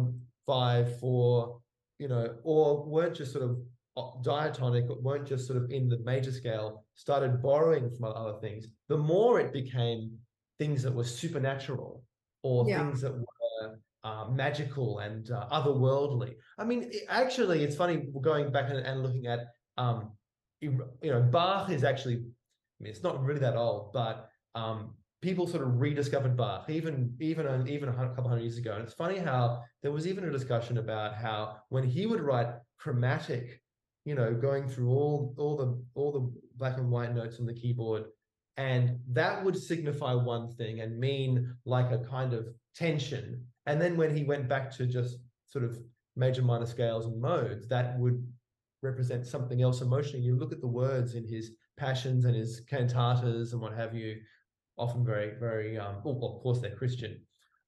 five, four, you know, or weren't just sort of uh, diatonic, or weren't just sort of in the major scale, started borrowing from other things, the more it became things that were supernatural or Yeah. things that were uh, magical and uh, otherworldly. I mean, it- actually, it's funny going back and, and looking at, um, you you know, Bach is actually, I mean, it's not really that old, but um, people sort of rediscovered Bach even even even a couple hundred years ago. And it's funny how there was even a discussion about how when he would write chromatic, you know, going through all all the all the black and white notes on the keyboard, and that would signify one thing and mean like a kind of tension. And then when he went back to just sort of major minor scales and modes, that would represent something else emotionally. You look at the words in his passions and his cantatas and what have you, often very, very um well, of course they're Christian.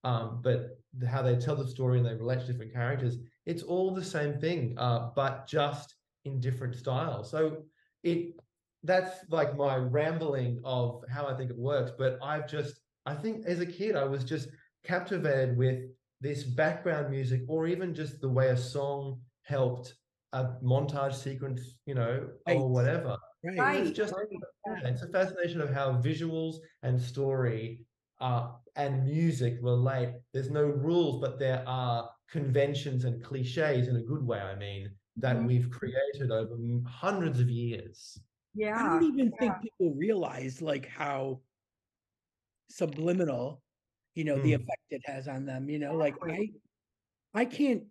Um, but how they tell the story and they relate to different characters, it's all the same thing, uh, but just in different styles. So it that's like my rambling of how I think it works. But I've just I think as a kid I was just captivated with this background music or even just the way a song helped a montage sequence, you know, or whatever. Right. Right. It's just yeah, it's a fascination of how visuals and story uh, and music relate. There's no rules, but there are conventions and cliches in a good way. I mean that Mhm. we've created over hundreds of years. Yeah, I don't even think people realize like how subliminal, you know, the Mm. effect it has on them. You know, like I, I can't,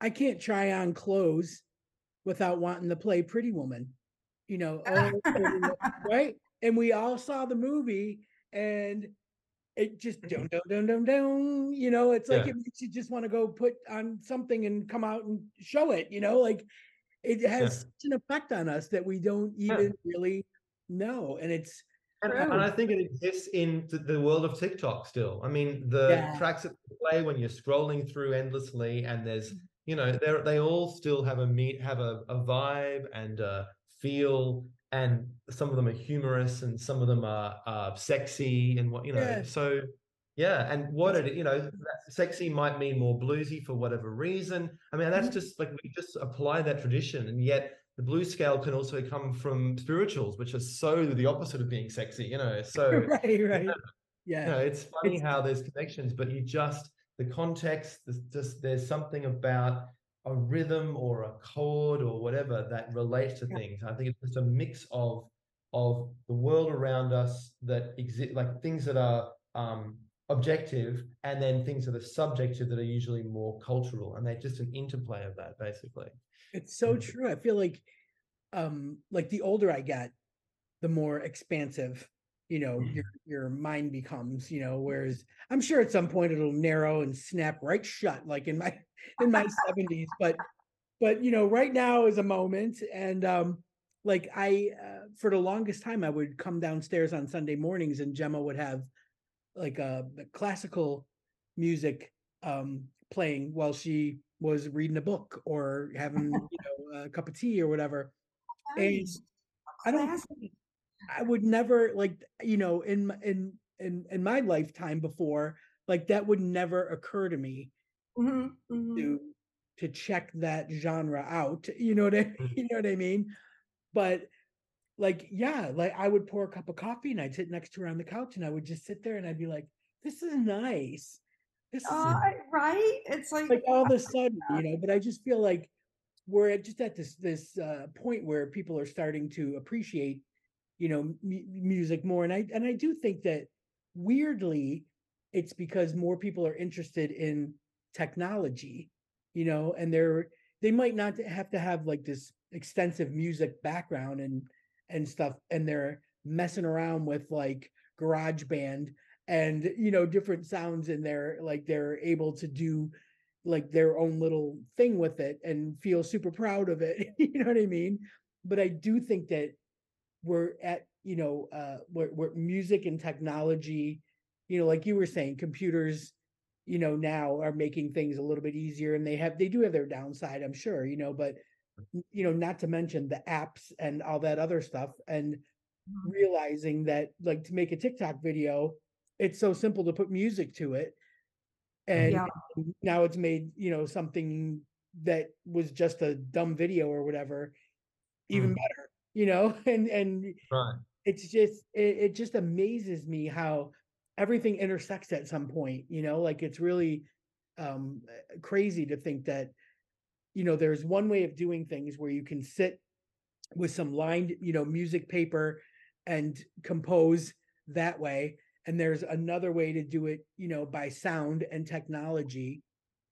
I can't try on clothes without wanting to play Pretty Woman. You know, right? And we all saw the movie, and it just dum dum dum dum dum. You know, it's like Yeah. it makes you just want to go put on something and come out and show it. You know, like it has such an effect on us that we don't Yeah. even really know, and it's And, and I think it exists in the, world of TikTok still. I mean, the Yeah. tracks that play when you're scrolling through endlessly, and there's, Mm. you know, they they all still have a meet, have a, a vibe and a feel, and some of them are humorous, and some of them are uh, sexy, and what you know. Yeah. So, yeah, and what it, you know, sexy might mean more bluesy for whatever reason. I mean, that's Mhm. just like we just apply that tradition, and yet the blues scale can also come from spirituals, which are so the opposite of being sexy, you know. So right, right, you yeah, know, it's funny It's- how there's connections, but you just the context, there's just there's something about a rhythm or a chord or whatever that relates to Yeah. things. I think it's just a mix of of the world around us that exist, like things that are um, objective, and then things that are subjective that are usually more cultural, and they're just an interplay of that, basically. it's so true. I feel like, um, like the older I get, the more expansive, you know, Mhm. your your mind becomes. You know, whereas I'm sure at some point it'll narrow and snap right shut, like in my in my seventies. But but you know, right now is a moment, and um, like I uh, for the longest time I would come downstairs on Sunday mornings, and Gemma would have like uh the classical music um playing while she was reading a book or having you know a cup of tea or whatever and I don't. I would never like you know in in in in my lifetime before like that would never occur to me Mhm, mhm. to to check that genre out you know what I Mhm. you know what I mean but like yeah like I would pour a cup of coffee and I'd sit next to her on the couch and I would just sit there and I'd be like this is nice this is Uh, right? It's like, like all of a sudden, you know, but I just feel like we're at just at this this uh, point where people are starting to appreciate, you know, mu- music more, and I and I do think that weirdly, it's because more people are interested in technology, you know, and they're they might not have to have like this extensive music background and and stuff, and they're messing around with like GarageBand and you know different sounds in there like they're able to do like their own little thing with it and feel super proud of it. you know what I mean? But I do think that we're at, you know, uh where, where music and technology, you know, like you were saying, computers, you know, now are making things a little bit easier and they have they do have their downside, I'm sure, you know, but you know, not to mention the apps and all that other stuff and Mhm. realizing that like to make a TikTok video, it's so simple to put music to it. And Yeah. now it's made, you know, something that was just a dumb video or whatever, even Mm. better, you know, and and Right. it's just it, it just amazes me how everything intersects at some point, you know, like it's really um uh, crazy to think that you know there's one way of doing things where you can sit with some lined, you know, music paper and compose that way. And there's another way to do it, you know, by sound and technology.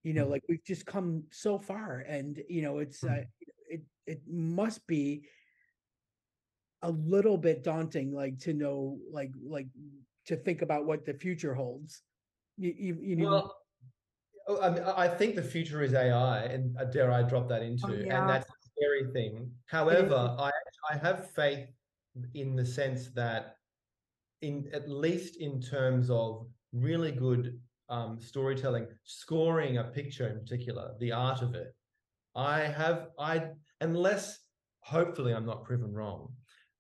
You know, Mhm. like we've just come so far, and you know, it's uh, Mhm. it it must be a little bit daunting, like to know, like like to think about what the future holds. You you, you know, Well, oh, I, mean, I think the future is AI, and uh, dare I drop that into, Oh, yeah. and that's a scary thing. However, I I have faith in the sense that, in at least in terms of really good um, storytelling, scoring a picture in particular, the art of it, I have I unless hopefully I'm not proven wrong.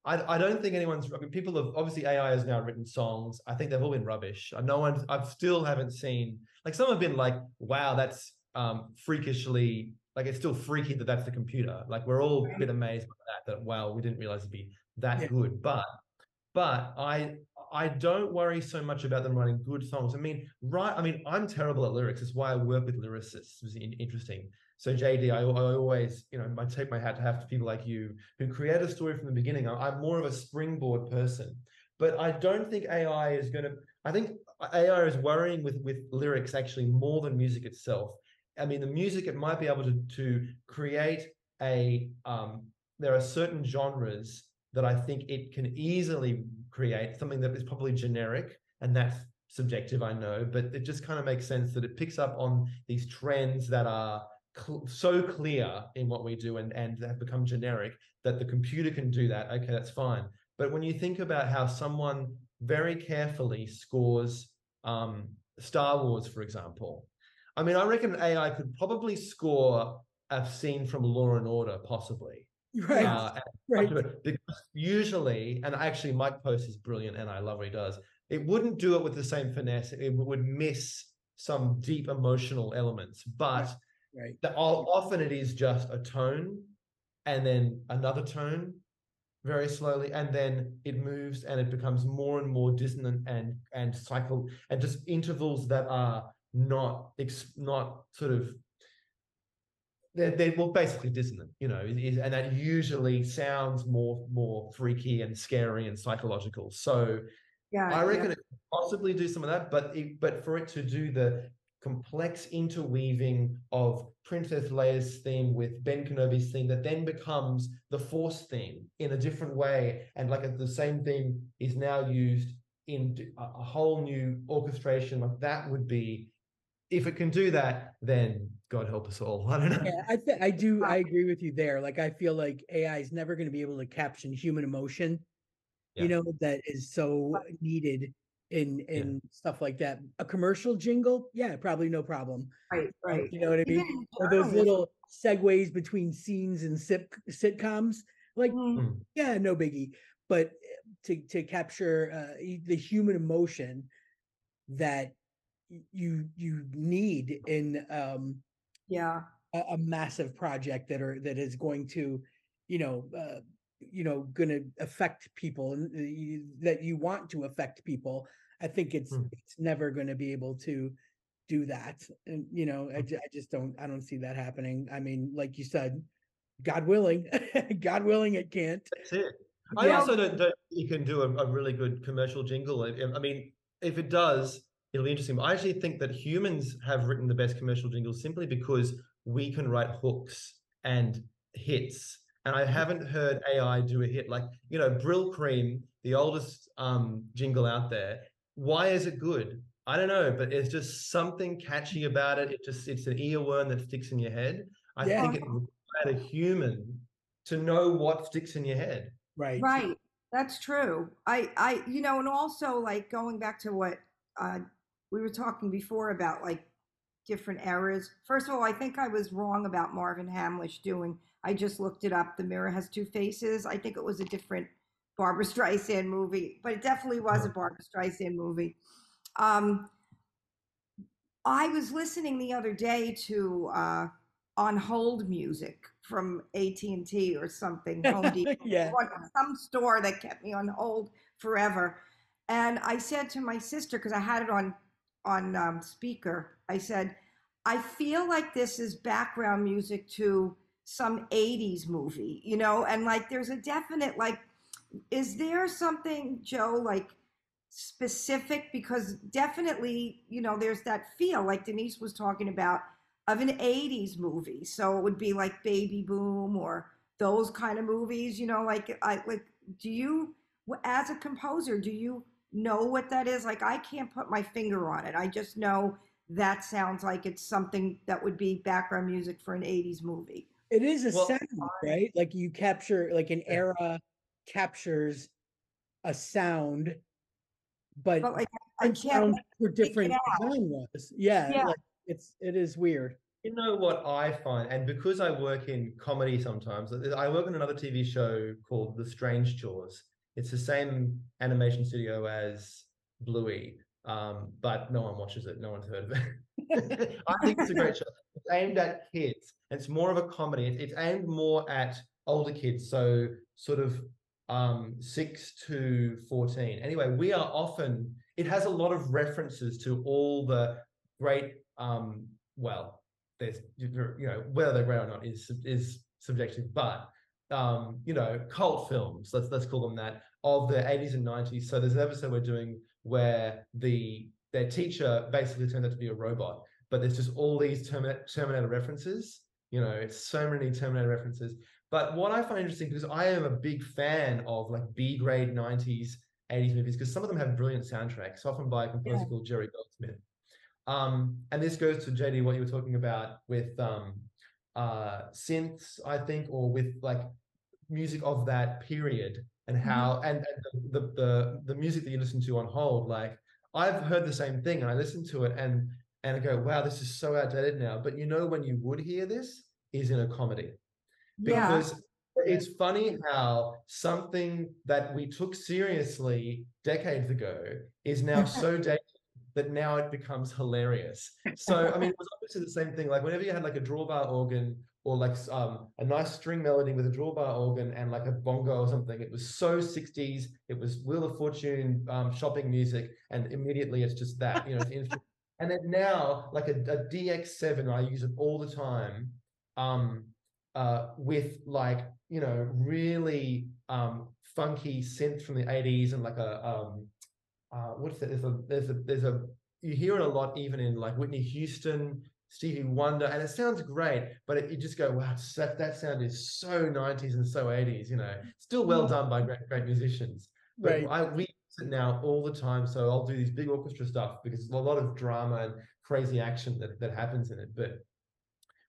I, I don't think anyone's. I mean, people have obviously AI has now written songs. I think they've all been rubbish. Uh, No one. I've still haven't seen like some have been like, wow, that's um freakishly like it's still freaky that that's the computer. Like we're all a bit amazed by that. That wow, we didn't realize it'd be that Yeah. good. But but I I don't worry so much about them writing good songs. I mean, right? I mean, I'm terrible at lyrics. It's why I work with lyricists. It was interesting. So JD, I, I always, you know, I take my hat to have to people like you who create a story from the beginning. I- I'm more of a springboard person, but I don't think AI is going to. I think AI is worrying with with lyrics actually more than music itself. I mean, the music it might be able to to create a. Um, there are certain genres that I think it can easily create something that is probably generic, and that's subjective, I know, but it just kind of makes sense that it picks up on these trends that are cl- so clear in what we do and and have become generic that the computer can do that. Okay, that's fine. But when you think about how someone very carefully scores um, Star Wars, for example, I mean, I reckon AI could probably score a scene from Law and Order, possibly. right, Uh, right. because usually, and actually, Mike Post is brilliant, and I love what he does. It wouldn't do it with the same finesse. It would miss some deep emotional elements, but right. The, o- often it is just a tone, and then another tone, very slowly, and then it moves, and it becomes more and more dissonant and and cycle, and just intervals that are not ex- not sort of they're, they're well basically dissonant you know is, and that usually sounds more more freaky and scary and psychological so Yeah. i yeah. reckon it could possibly do some of that but it, but for it to do the complex interweaving of princess leia's theme with ben kenobi's theme that then becomes the force theme in a different way and like the same theme is now used in a whole new orchestration like that would be if it can do that then god help us all i don't know Yeah, I think I do. I agree with you there. Like, I feel like AI is never going to be able to caption human emotion. You know that is so needed in in stuff like that. A commercial jingle, yeah, probably no problem. Right, right. You know what I mean? Even Or those little segues between scenes and sit, sitcoms, like Mm. yeah, no biggie. But eh, to to capture uh, the human emotion that you you need in um Yeah, a, a massive project that are that is going to you know uh, you know going to affect people and uh, that you want to affect people i think it's Hmm. it's never going to be able to do that and you know I, Hmm. I just don't i don't see that happening i mean like you said god willing god willing it can't That's it. I Yeah. also don't, don't think you can do a, a really good commercial jingle. I, I mean, if it does, it'll be interesting. I actually think that humans have written the best commercial jingles simply because we can write hooks and hits. And I haven't heard AI do a hit like, you know, Brylcreem, the oldest um, jingle out there. Why is it good? I don't know, but it's just something catchy about it. It just it's an earworm that sticks in your head. I Yeah. think it required a human to know what sticks in your head. Right. Right. That's true. I, I, you know, and also like going back to what uh, we were talking before about like different eras. First of all, I think I was wrong about Marvin Hamlisch doing. I just looked it up. The Mirror Has Two Faces. I think it was a different Barbra Streisand movie, but it definitely was a Barbra Streisand movie. Um, I was listening the other day to uh, on hold music from AT and T or something. Home Depot yeah. some store that kept me on hold forever. And I said to my sister, because I had it on on um, speaker, I said, I feel like this is background music to some 80s movie, you know, and like there's a definite like, is there something, Joe, like specific? Because definitely, you know, there's that feel like Denise was talking about of an 80s movie. So it would be like Baby Boom or those kind of movies, you know, like I like do you as a composer, do you know what that is? Like I can't put my finger on it. I just know that sounds like it's something that would be background music for an 80s movie. It is a Well, sound, right? Like you capture, like an Yeah. era captures a sound, but But like I can't sounds for different out. genres. Yeah, Yeah. like it's it is weird. You know what I find, and because I work in comedy sometimes, I work on another TV show called The Strange Chores. It's the same animation studio as Bluey, um, but no one watches it. No one's heard of it. I think it's a great show. It's aimed at kids. It's more of a comedy. It's, it's aimed more at older kids, so sort of um, six to fourteen. Anyway, we are often. It has a lot of references to all the great. Um, well, there's you know whether they're great or not is is subjective, but um, you know cult films. Let's let's call them that of the 80s and 90s. So there's an episode we're doing where the their teacher basically turns out to be a robot, but there's just all these Terminator, Terminator references. You know, it's so many Terminator references. But what I find interesting because I am a big fan of like B grade 90s, 80s movies because some of them have brilliant soundtracks, often by a composer called Jerry Goldsmith. Um, and this goes to JD, what you were talking about with um, uh, synths, I think, or with like music of that period and how mm-hmm. and, and the, the the music that you listen to on hold. Like I've heard the same thing, and I listen to it and and I go, wow, this is so outdated now. But you know when you would hear this is in a comedy Yeah. because it's funny how something that we took seriously decades ago is now so dated that now it becomes hilarious. So I mean, it was obviously the same thing. Like whenever you had like a drawbar organ or like um, a nice string melody with a drawbar organ and like a bongo or something, it was so 60s. It was Wheel of Fortune um, shopping music, and immediately it's just that, you know. And then now, like a, a DX7, I use it all the time. Um, uh, with like you know really um, funky synth from the 80s and like a um, uh, what's it? There's a there's a there's a you hear it a lot even in like Whitney Houston, Stevie Wonder, and it sounds great, but it, you just go, wow, that that sound is so 90s and so 80s, you know, still well done by great great musicians. But Right. I we use it now all the time, so I'll do these big orchestra stuff because there's a lot of drama and crazy action that that happens in it, but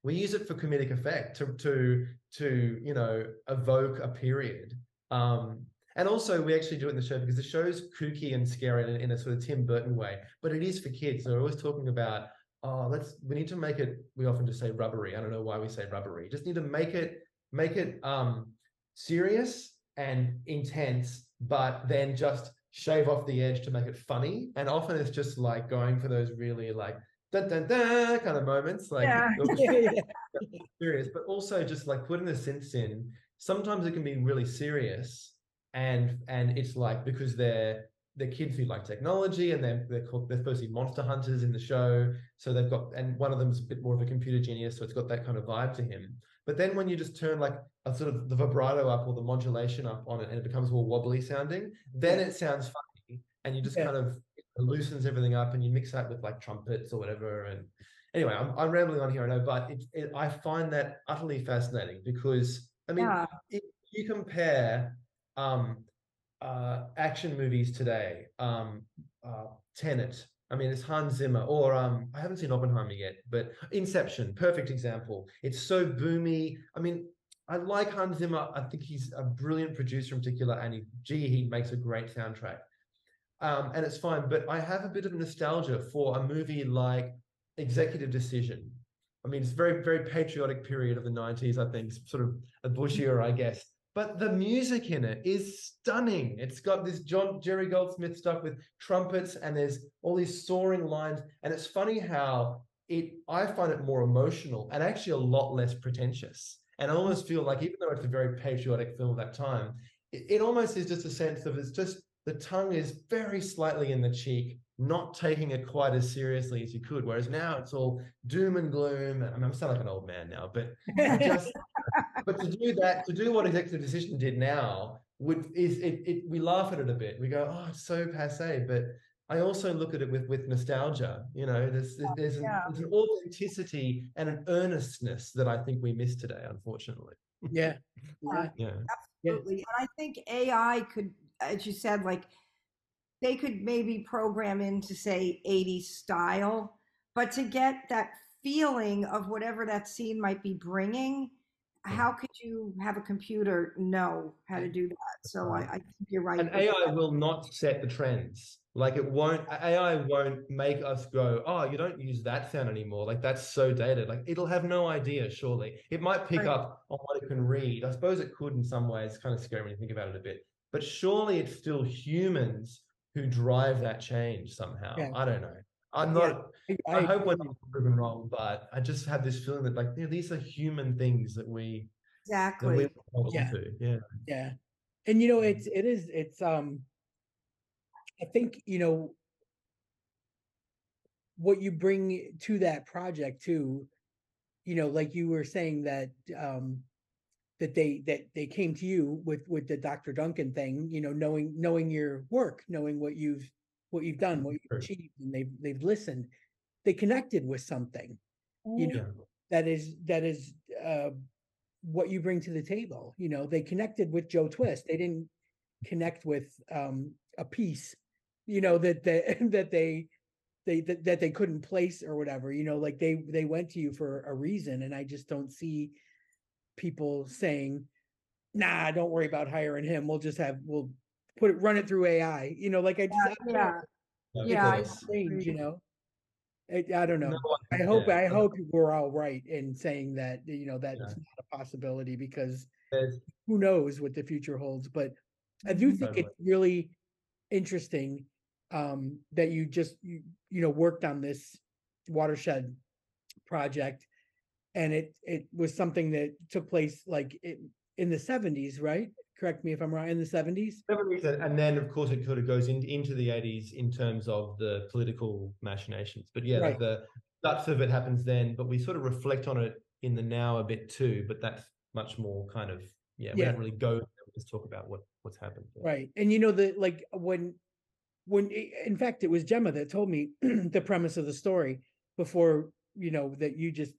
we use it for comedic effect to to to you know evoke a period um and also we actually do it in the show because the show's kooky and scary in, in a sort of tim burton way but it is for kids so we're always talking about oh let's we need to make it we often just say rubbery i don't know why we say rubbery just need to make it make it um serious and intense but then just shave off the edge to make it funny and often it's just like going for those really like dun, dun, dun, kind of moments like Yeah. serious, but also just like putting the synths in. Sometimes it can be really serious, and and it's like because they're they're kids who like technology, and they're they're called they're supposed to be monster hunters in the show. So they've got and one of them's a bit more of a computer genius, so it's got that kind of vibe to him. But then when you just turn like a sort of the vibrato up or the modulation up on it, and it becomes more wobbly sounding, then it sounds funny, and you just Yeah. kind of loosens everything up, and you mix that with like trumpets or whatever, and anyway, I'm, I'm rambling on here, I know, but it, it, I find that utterly fascinating because I mean, Yeah. if you compare um, uh, action movies today, um, uh, Tenet, I mean, it's Hans Zimmer, or um, I haven't seen Oppenheimer yet, but Inception, perfect example. It's so boomy. I mean, I like Hans Zimmer. I think he's a brilliant producer in particular, and he, gee, he makes a great soundtrack. Um, and it's fine, but I have a bit of nostalgia for a movie like Executive Decision. I mean, it's very, very patriotic period of the 90s, I think, sort of a Bush era, I guess. But the music in it is stunning. It's got this John Jerry Goldsmith stuff with trumpets, and there's all these soaring lines. And it's funny how it I find it more emotional and actually a lot less pretentious. And I almost feel like, even though it's a very patriotic film of that time, it, it almost is just a sense of it's just the tongue is very slightly in the cheek, not taking it quite as seriously as you could. Whereas now it's all doom and gloom. I mean, I'm sounding like an old man now, but just but to do that, to do what executive decision did now, would is it, it we laugh at it a bit. We go, oh, it's so passe. But I also look at it with with nostalgia. You know, there's there's, there's, an, Yeah. there's an authenticity and an earnestness that I think we miss today, unfortunately. Yeah. yeah. Yeah. Yeah. Absolutely. And I think AI could, as you said, like they could maybe program into say 80s style, but to get that feeling of whatever that scene might be bringing, how could you have a computer know how to do that? So I, I think you're right. And AI will not set the trends. Like it won't, AI won't make us go, oh, you don't use that sound anymore. Like that's so dated. Like it'll have no idea, surely. It might pick Right. up on what it can read. I suppose it could in some ways, kind of scary when you think about it a bit. But surely it's still humans who drive that change somehow. Yeah. I don't know. I'm not, I, I I- hope we're not proven wrong, but I just have this feeling that like you know, these are human things that we that we exactly. hold Yeah. to. Yeah. yeah and you know it's it is it's um i think you know what you bring to that project too you know like you were saying that um that they that they came to you with with the dr duncan thing you know knowing knowing your work knowing what you've what you've done what you've achieved and they've they've listened they connected with something you know Yeah. that is that is uh what you bring to the table you know they connected with joe twist they didn't connect with um a piece you know that they that they they that, that they couldn't place or whatever you know like they they went to you for a reason and i just don't see people saying nah don't worry about hiring him we'll just have we'll put it run it through ai you know like i just I. Yeah. Yeah, I because- strange you know I, I don't know No, I hope yeah, I hope we're all right in saying that you know that Yeah. not a possibility because who knows what the future holds. But I do think Totally. it's really interesting um, that you just you, you know worked on this watershed project, and it it was something that took place like it, in the seventies, right? Correct me if I'm wrong. In the seventies. 70s, and- then of course it sort of goes in, into the 80s in terms of the political machinations. But yeah, Right. the guts of it happens then, but we sort of reflect on it in the now a bit too. But that's much more kind of yeah, we Yeah. don't really go there, we just talk about what what's happened. Right. And you know the like when when in fact it was Gemma that told me the premise of the story before, you know, that you just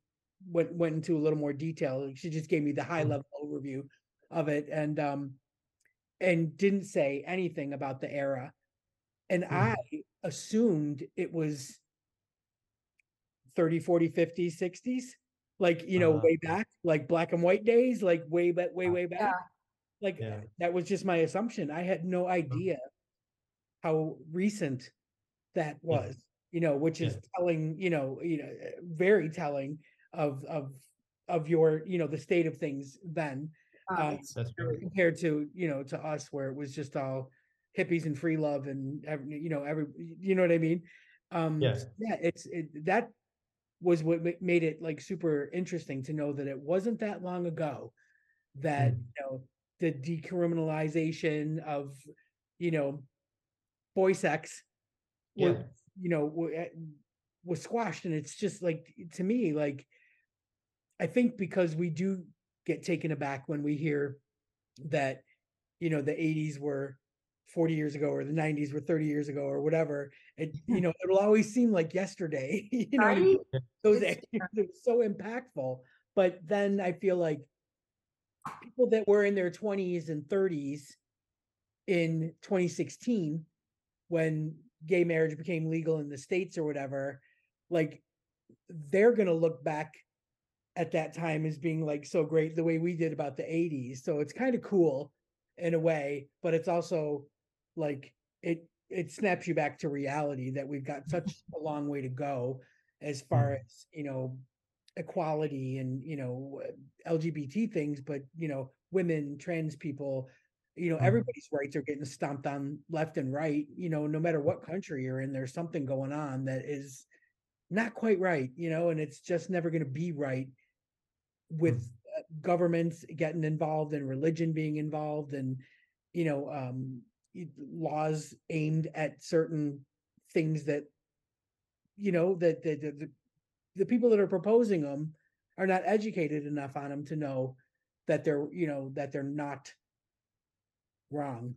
went went into a little more detail. She just gave me the high Mhm. level overview of it and um and didn't say anything about the era. And Mhm. I assumed it was 30, 40, 50s, 60s, like, you know, Uh-huh. way back, like black and white days, like way back, way, Uh, way back. Yeah. Like Yeah. uh, that was just my assumption. I had no idea how recent that was, you know, which is Yeah. telling, you know, you know, uh, very telling of of of your, you know, the state of things then Uh, That's right. compared to, you know, to us where it was just all hippies and free love and every, you know, every, you know what I mean? Um, Yeah. yeah, it's it, that was what made it like super interesting to know that it wasn't that long ago that Mm. you know the decriminalization of you know boy sex was, Yeah. you know eh, was squashed and it's just like to me like i think because we do get taken aback when we hear that you know the 80s were 40 years ago or the 90s were 30 years ago or whatever. It you know it'll always seem like yesterday you know Right? those It's- are so impactful but then i feel like people that were in their 20s and 30s in 2016 when gay marriage became legal in the states or whatever, like they're gonna look back at that time as being like so great the way we did about the 80s. So it's kind of cool in a way, but it's also like it it snaps you back to reality that we've got such a long way to go as far as you know equality and you know lgbt things but you know women trans people you know Mhm. everybody's rights are getting stomped on left and right you know no matter what country you're in there's something going on that is not quite right you know and it's just never going to be right with uh, governments getting involved and religion being involved and you know um laws aimed at certain things that you know that the, the, the people that are proposing them are not educated enough on them to know that they're you know that they're not wrong.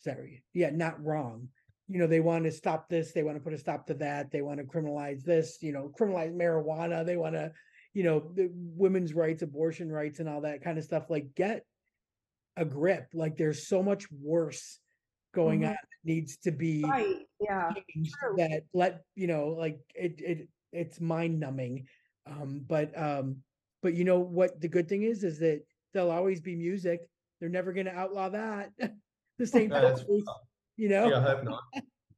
Sorry yeah not wrong. You know they want to stop this they want to put a stop to that they want to criminalize this you know criminalize marijuana they want to you know the women's rights abortion rights and all that kind of stuff like get a grip like there's so much worse going Mhm. on that needs to be Right, yeah. changed true. that let you know like it it it's mind numbing um but um but you know what the good thing is is that there'll always be music they're never going to outlaw that the same No, that's- you know Yeah, I hope not.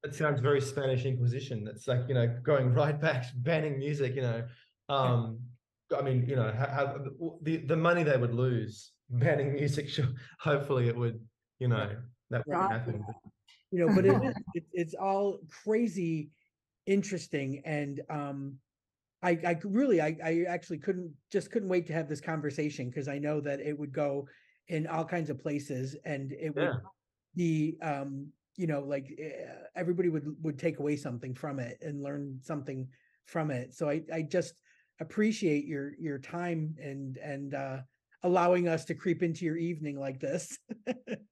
That sounds very Spanish Inquisition. That's like, you know, going right back, banning music, you know. Um, I mean, you know, how, the, the money they would lose banning music, sure, hopefully it would, you know, that wouldn't Right. happen. you know but it, is- it, it's all crazy interesting and um i i really i i actually couldn't just couldn't wait to have this conversation because i know that it would go in all kinds of places and it would be um you know like eh, everybody would would take away something from it and learn something from it so i i just appreciate your your time and and uh allowing us to creep into your evening like this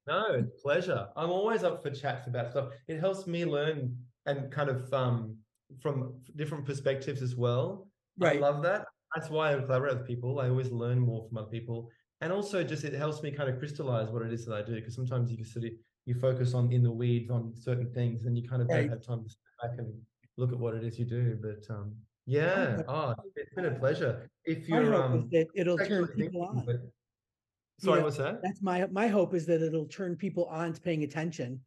No, pleasure. I'm always up for chats about stuff. It helps me learn and kind of um from different perspectives as well. I love that. That's why I collaborate with people. I always learn more from other people. And also just it helps me kind of crystallize what it is that I do. Because sometimes you can sort of you focus on in the weeds on certain things and you kind of Right. don't have time to step back and look at what it is you do. But um yeah, but- oh it's been a pleasure. If my you're hope is um that it'll turn actually people thinking, on but- sorry, know, what's that? that's my my hope is that it'll turn people on to paying attention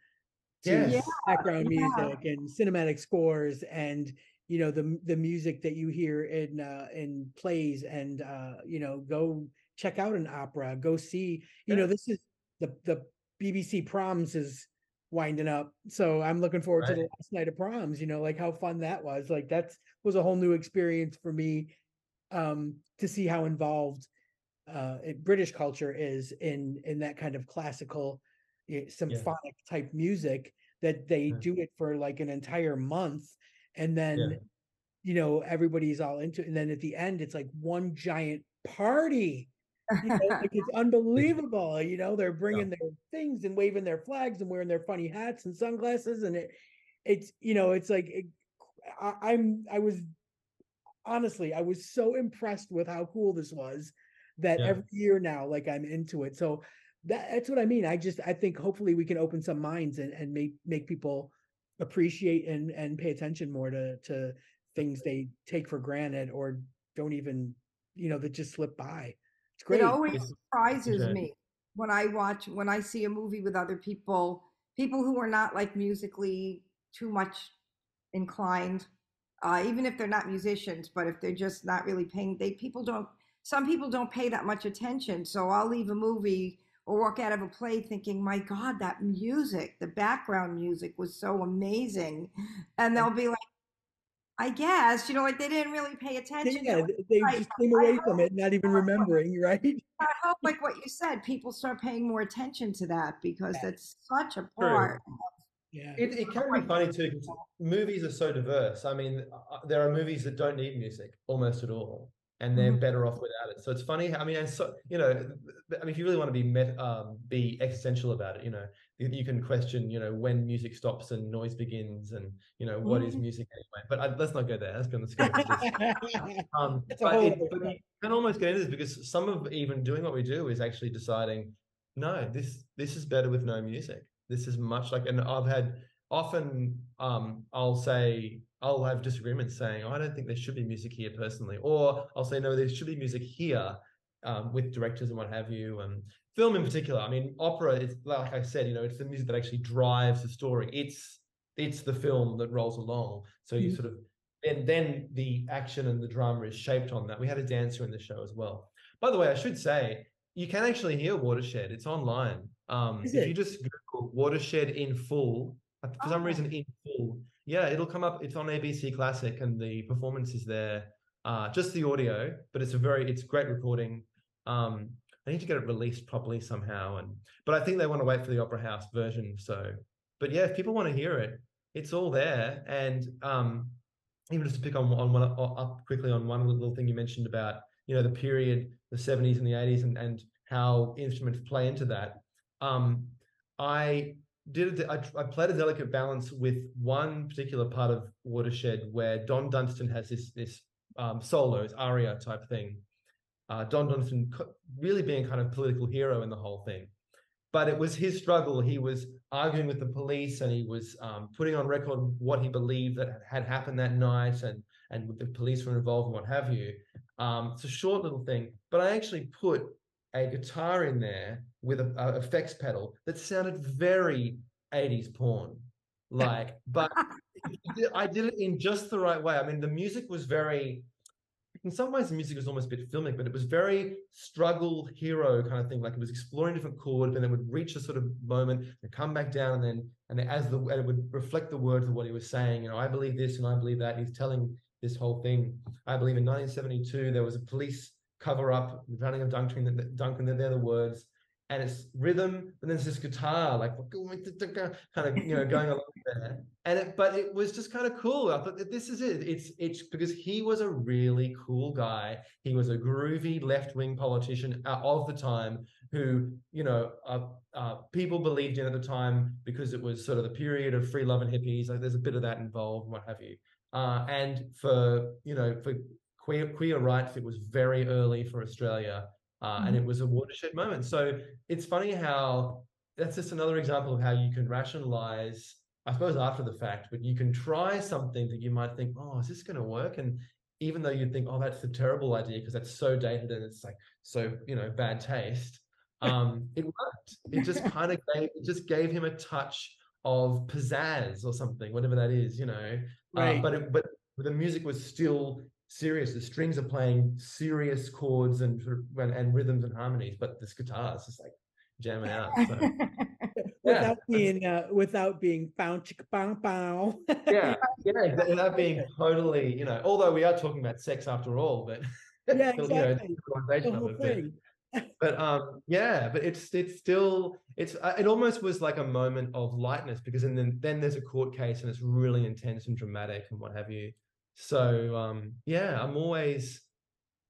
to Yes. background Yeah. music and cinematic scores and you know the m- the music that you hear in uh in plays and uh you know go check out an opera go see you know Yeah. this is the the BBC proms is winding up. So i'm looking forward to the last night of proms you know like how fun that was. Like that was a whole new experience for me um to see how involved uh british culture is in in that kind of classical eh, symphonic type music that they Yeah. do it for like an entire month and then you know everybody's all into it and then at the end it's like one giant party you know, like it's unbelievable you know they're bringing their things and waving their flags and wearing their funny hats and sunglasses and it it's you know it's like it, I, i'm i was honestly i was so impressed with how cool this was that Yeah. every year now like i'm into it. So that, that's what i mean i just i think hopefully we can open some minds and, and make make people appreciate and and pay attention more to to things they take for granted or don't even you know that just slip by it's great It always It's- surprises me when I watch when I see a movie with other people, people who are not like musically too much inclined, uh, even if they're not musicians, but if they're just not really paying, they people don't. Some people don't pay that much attention, so I'll leave a movie or walk out of a play thinking, "My God, that music, the background music was so amazing," and they'll be like, "I guess," you know, like they didn't really pay attention. yeah it. they right. just came I away from it not even remembering right I hope, like what you said, people start paying more attention to that because Yeah. that's such a part. yeah It, it can be funny too because movies are so diverse. I mean, uh, there are movies that don't need music almost at all, and they're Mhm. better off without it. So it's funny. I mean, and so you know, th- th- I mean, if you really want to be met, um, be existential about it, you know, you, can question, you know, when music stops and noise begins, and you know, what is Mhm. music anyway. But I, let's not go there. Let's be on the scope. Um, but, it, but you can almost get into this because some of even doing what we do is actually deciding, no, this this is better with no music. This is much like, and I've had often um, I'll say I'll have disagreements saying oh, I don't think there should be music here personally, or I'll say no, there should be music here um, with directors and what have you. And film in particular, I mean, opera is like I said, you know, it's the music that actually drives the story. It's it's the film that rolls along. So you Mhm. sort of and then the action and the drama is shaped on that. We had a dancer in the show as well. By the way, I should say you can actually hear Watershed. It's online. Um, if you just Google Watershed in full, uh, for some Oh. reason in full, yeah, it'll come up. It's on ABC Classic, and the performance is there. Uh, just the audio, but it's a very, it's great recording. Um, I need to get it released properly somehow, and but I think they want to wait for the Opera House version. So, but yeah, if people want to hear it, it's all there. And um, even just to pick on on one up quickly on one little thing you mentioned about you know the period, the seventies and the eighties, and and how instruments play into that. Um, I did a, I, I played a delicate balance with one particular part of Watershed where Don Dunstan has this this um, solos aria type thing. Uh, Don Dunstan really being kind of political hero in the whole thing, but it was his struggle. He was arguing with the police and he was um, putting on record what he believed that had happened that night and and the police were involved and what have you. Um, it's a short little thing, but I actually put a guitar in there with a, a effects pedal that sounded very 80s porn like but i did it in just the right way i mean the music was very in some ways the music was almost a bit filmic but it was very struggle hero kind of thing. Like it was exploring different chords and then would reach a sort of moment and come back down and then and as the and it would reflect the words of what he was saying you know i believe this and i believe that he's telling this whole thing. I believe in 1972 there was a police cover up the of duncan duncan they're the words and it's rhythm, and then there's this guitar, like kind of you know going along there. And it, but it was just kind of cool. I thought that this is it. It's it's because he was a really cool guy. He was a groovy left wing politician uh, of the time who you know uh, uh, people believed in at the time because it was sort of the period of free love and hippies. Like there's a bit of that involved, what have you. Uh, and for you know for queer queer rights, it was very early for Australia. Uh, and it was a watershed moment. So it's funny how that's just another example of how you can rationalize, I suppose, after the fact, but you can try something that you might think, oh, is this going to work? And even though you'd think, oh, that's a terrible idea because that's so dated and it's like so, you know, bad taste, um, it worked. It just kind of gave, it just gave him a touch of pizzazz or something, whatever that is, you know. Right. Uh, but it, but the music was still serious. The strings are playing serious chords and and, and rhythms and harmonies, but this guitar is just like jamming out. So, without yeah. being uh, without being bow chicka bow bow. yeah, yeah, without being totally, you know, although we are talking about sex after all, but Yeah, you know, exactly. sexualization the of whole it, but- but um yeah but it's it's still it's uh, it almost was like a moment of lightness because and then then there's a court case and it's really intense and dramatic and what have you so um yeah i'm always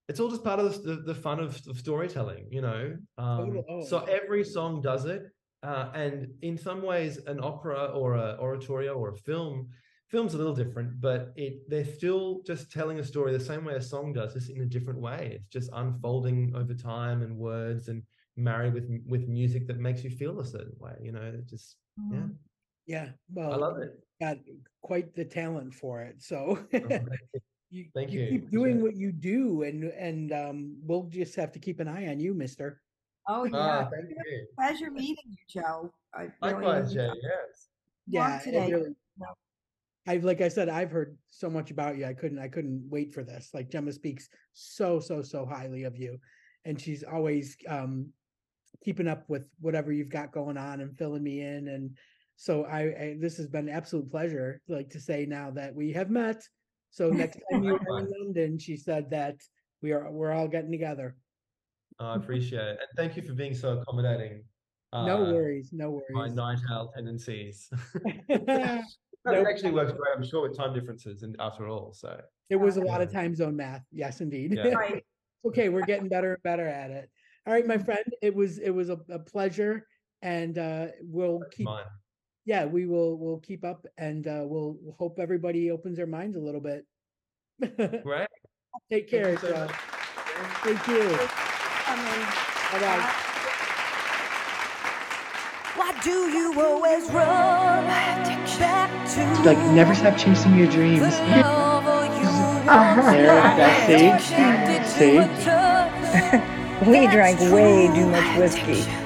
it's all just part of the, the, the fun of, of storytelling you know? Um Total- oh, so every song does it uh and in some ways an opera or a oratorio or a film film's a little different but it they're still just telling a story the same way a song does just in a different way. It's just unfolding over time and words and married with with music that makes you feel a certain way you know? It just yeah. Yeah, well, i love it. Got quite the talent for it. So you, Thank you you, keep doing it. what you do, and and um, we'll just have to keep an eye on you, Mister. Oh, yeah. ah, thank you Pleasure meeting you, Joe. I really likewise jay yes Yeah, today. really. I've like I said, I've heard so much about you. I couldn't I couldn't wait for this. Like Gemma speaks so so so highly of you, and she's always um keeping up with whatever you've got going on and filling me in. And so I, I this has been an absolute pleasure. Like to say now that we have met. So next time you're in London, she said that we are we're all getting together. i appreciate it and thank you for being so accommodating no uh, worries, no worries. my worries. night owl tendencies it No, No it actually works great i'm sure with time differences and after all so it was a lot of time zone math. Yes, indeed. Yeah. Right. okay we're getting better and better at it all right my friend it was it was a, a pleasure and uh we'll keep mine yeah we will we'll keep up and uh we'll we'll hope everybody opens their minds a little bit. Great take Thank care you so thank you. Bye-bye. Uh, Why do you always run back to Like, never stop chasing your dreams. lover you There, that's see? addicted See? We drank way too much whiskey.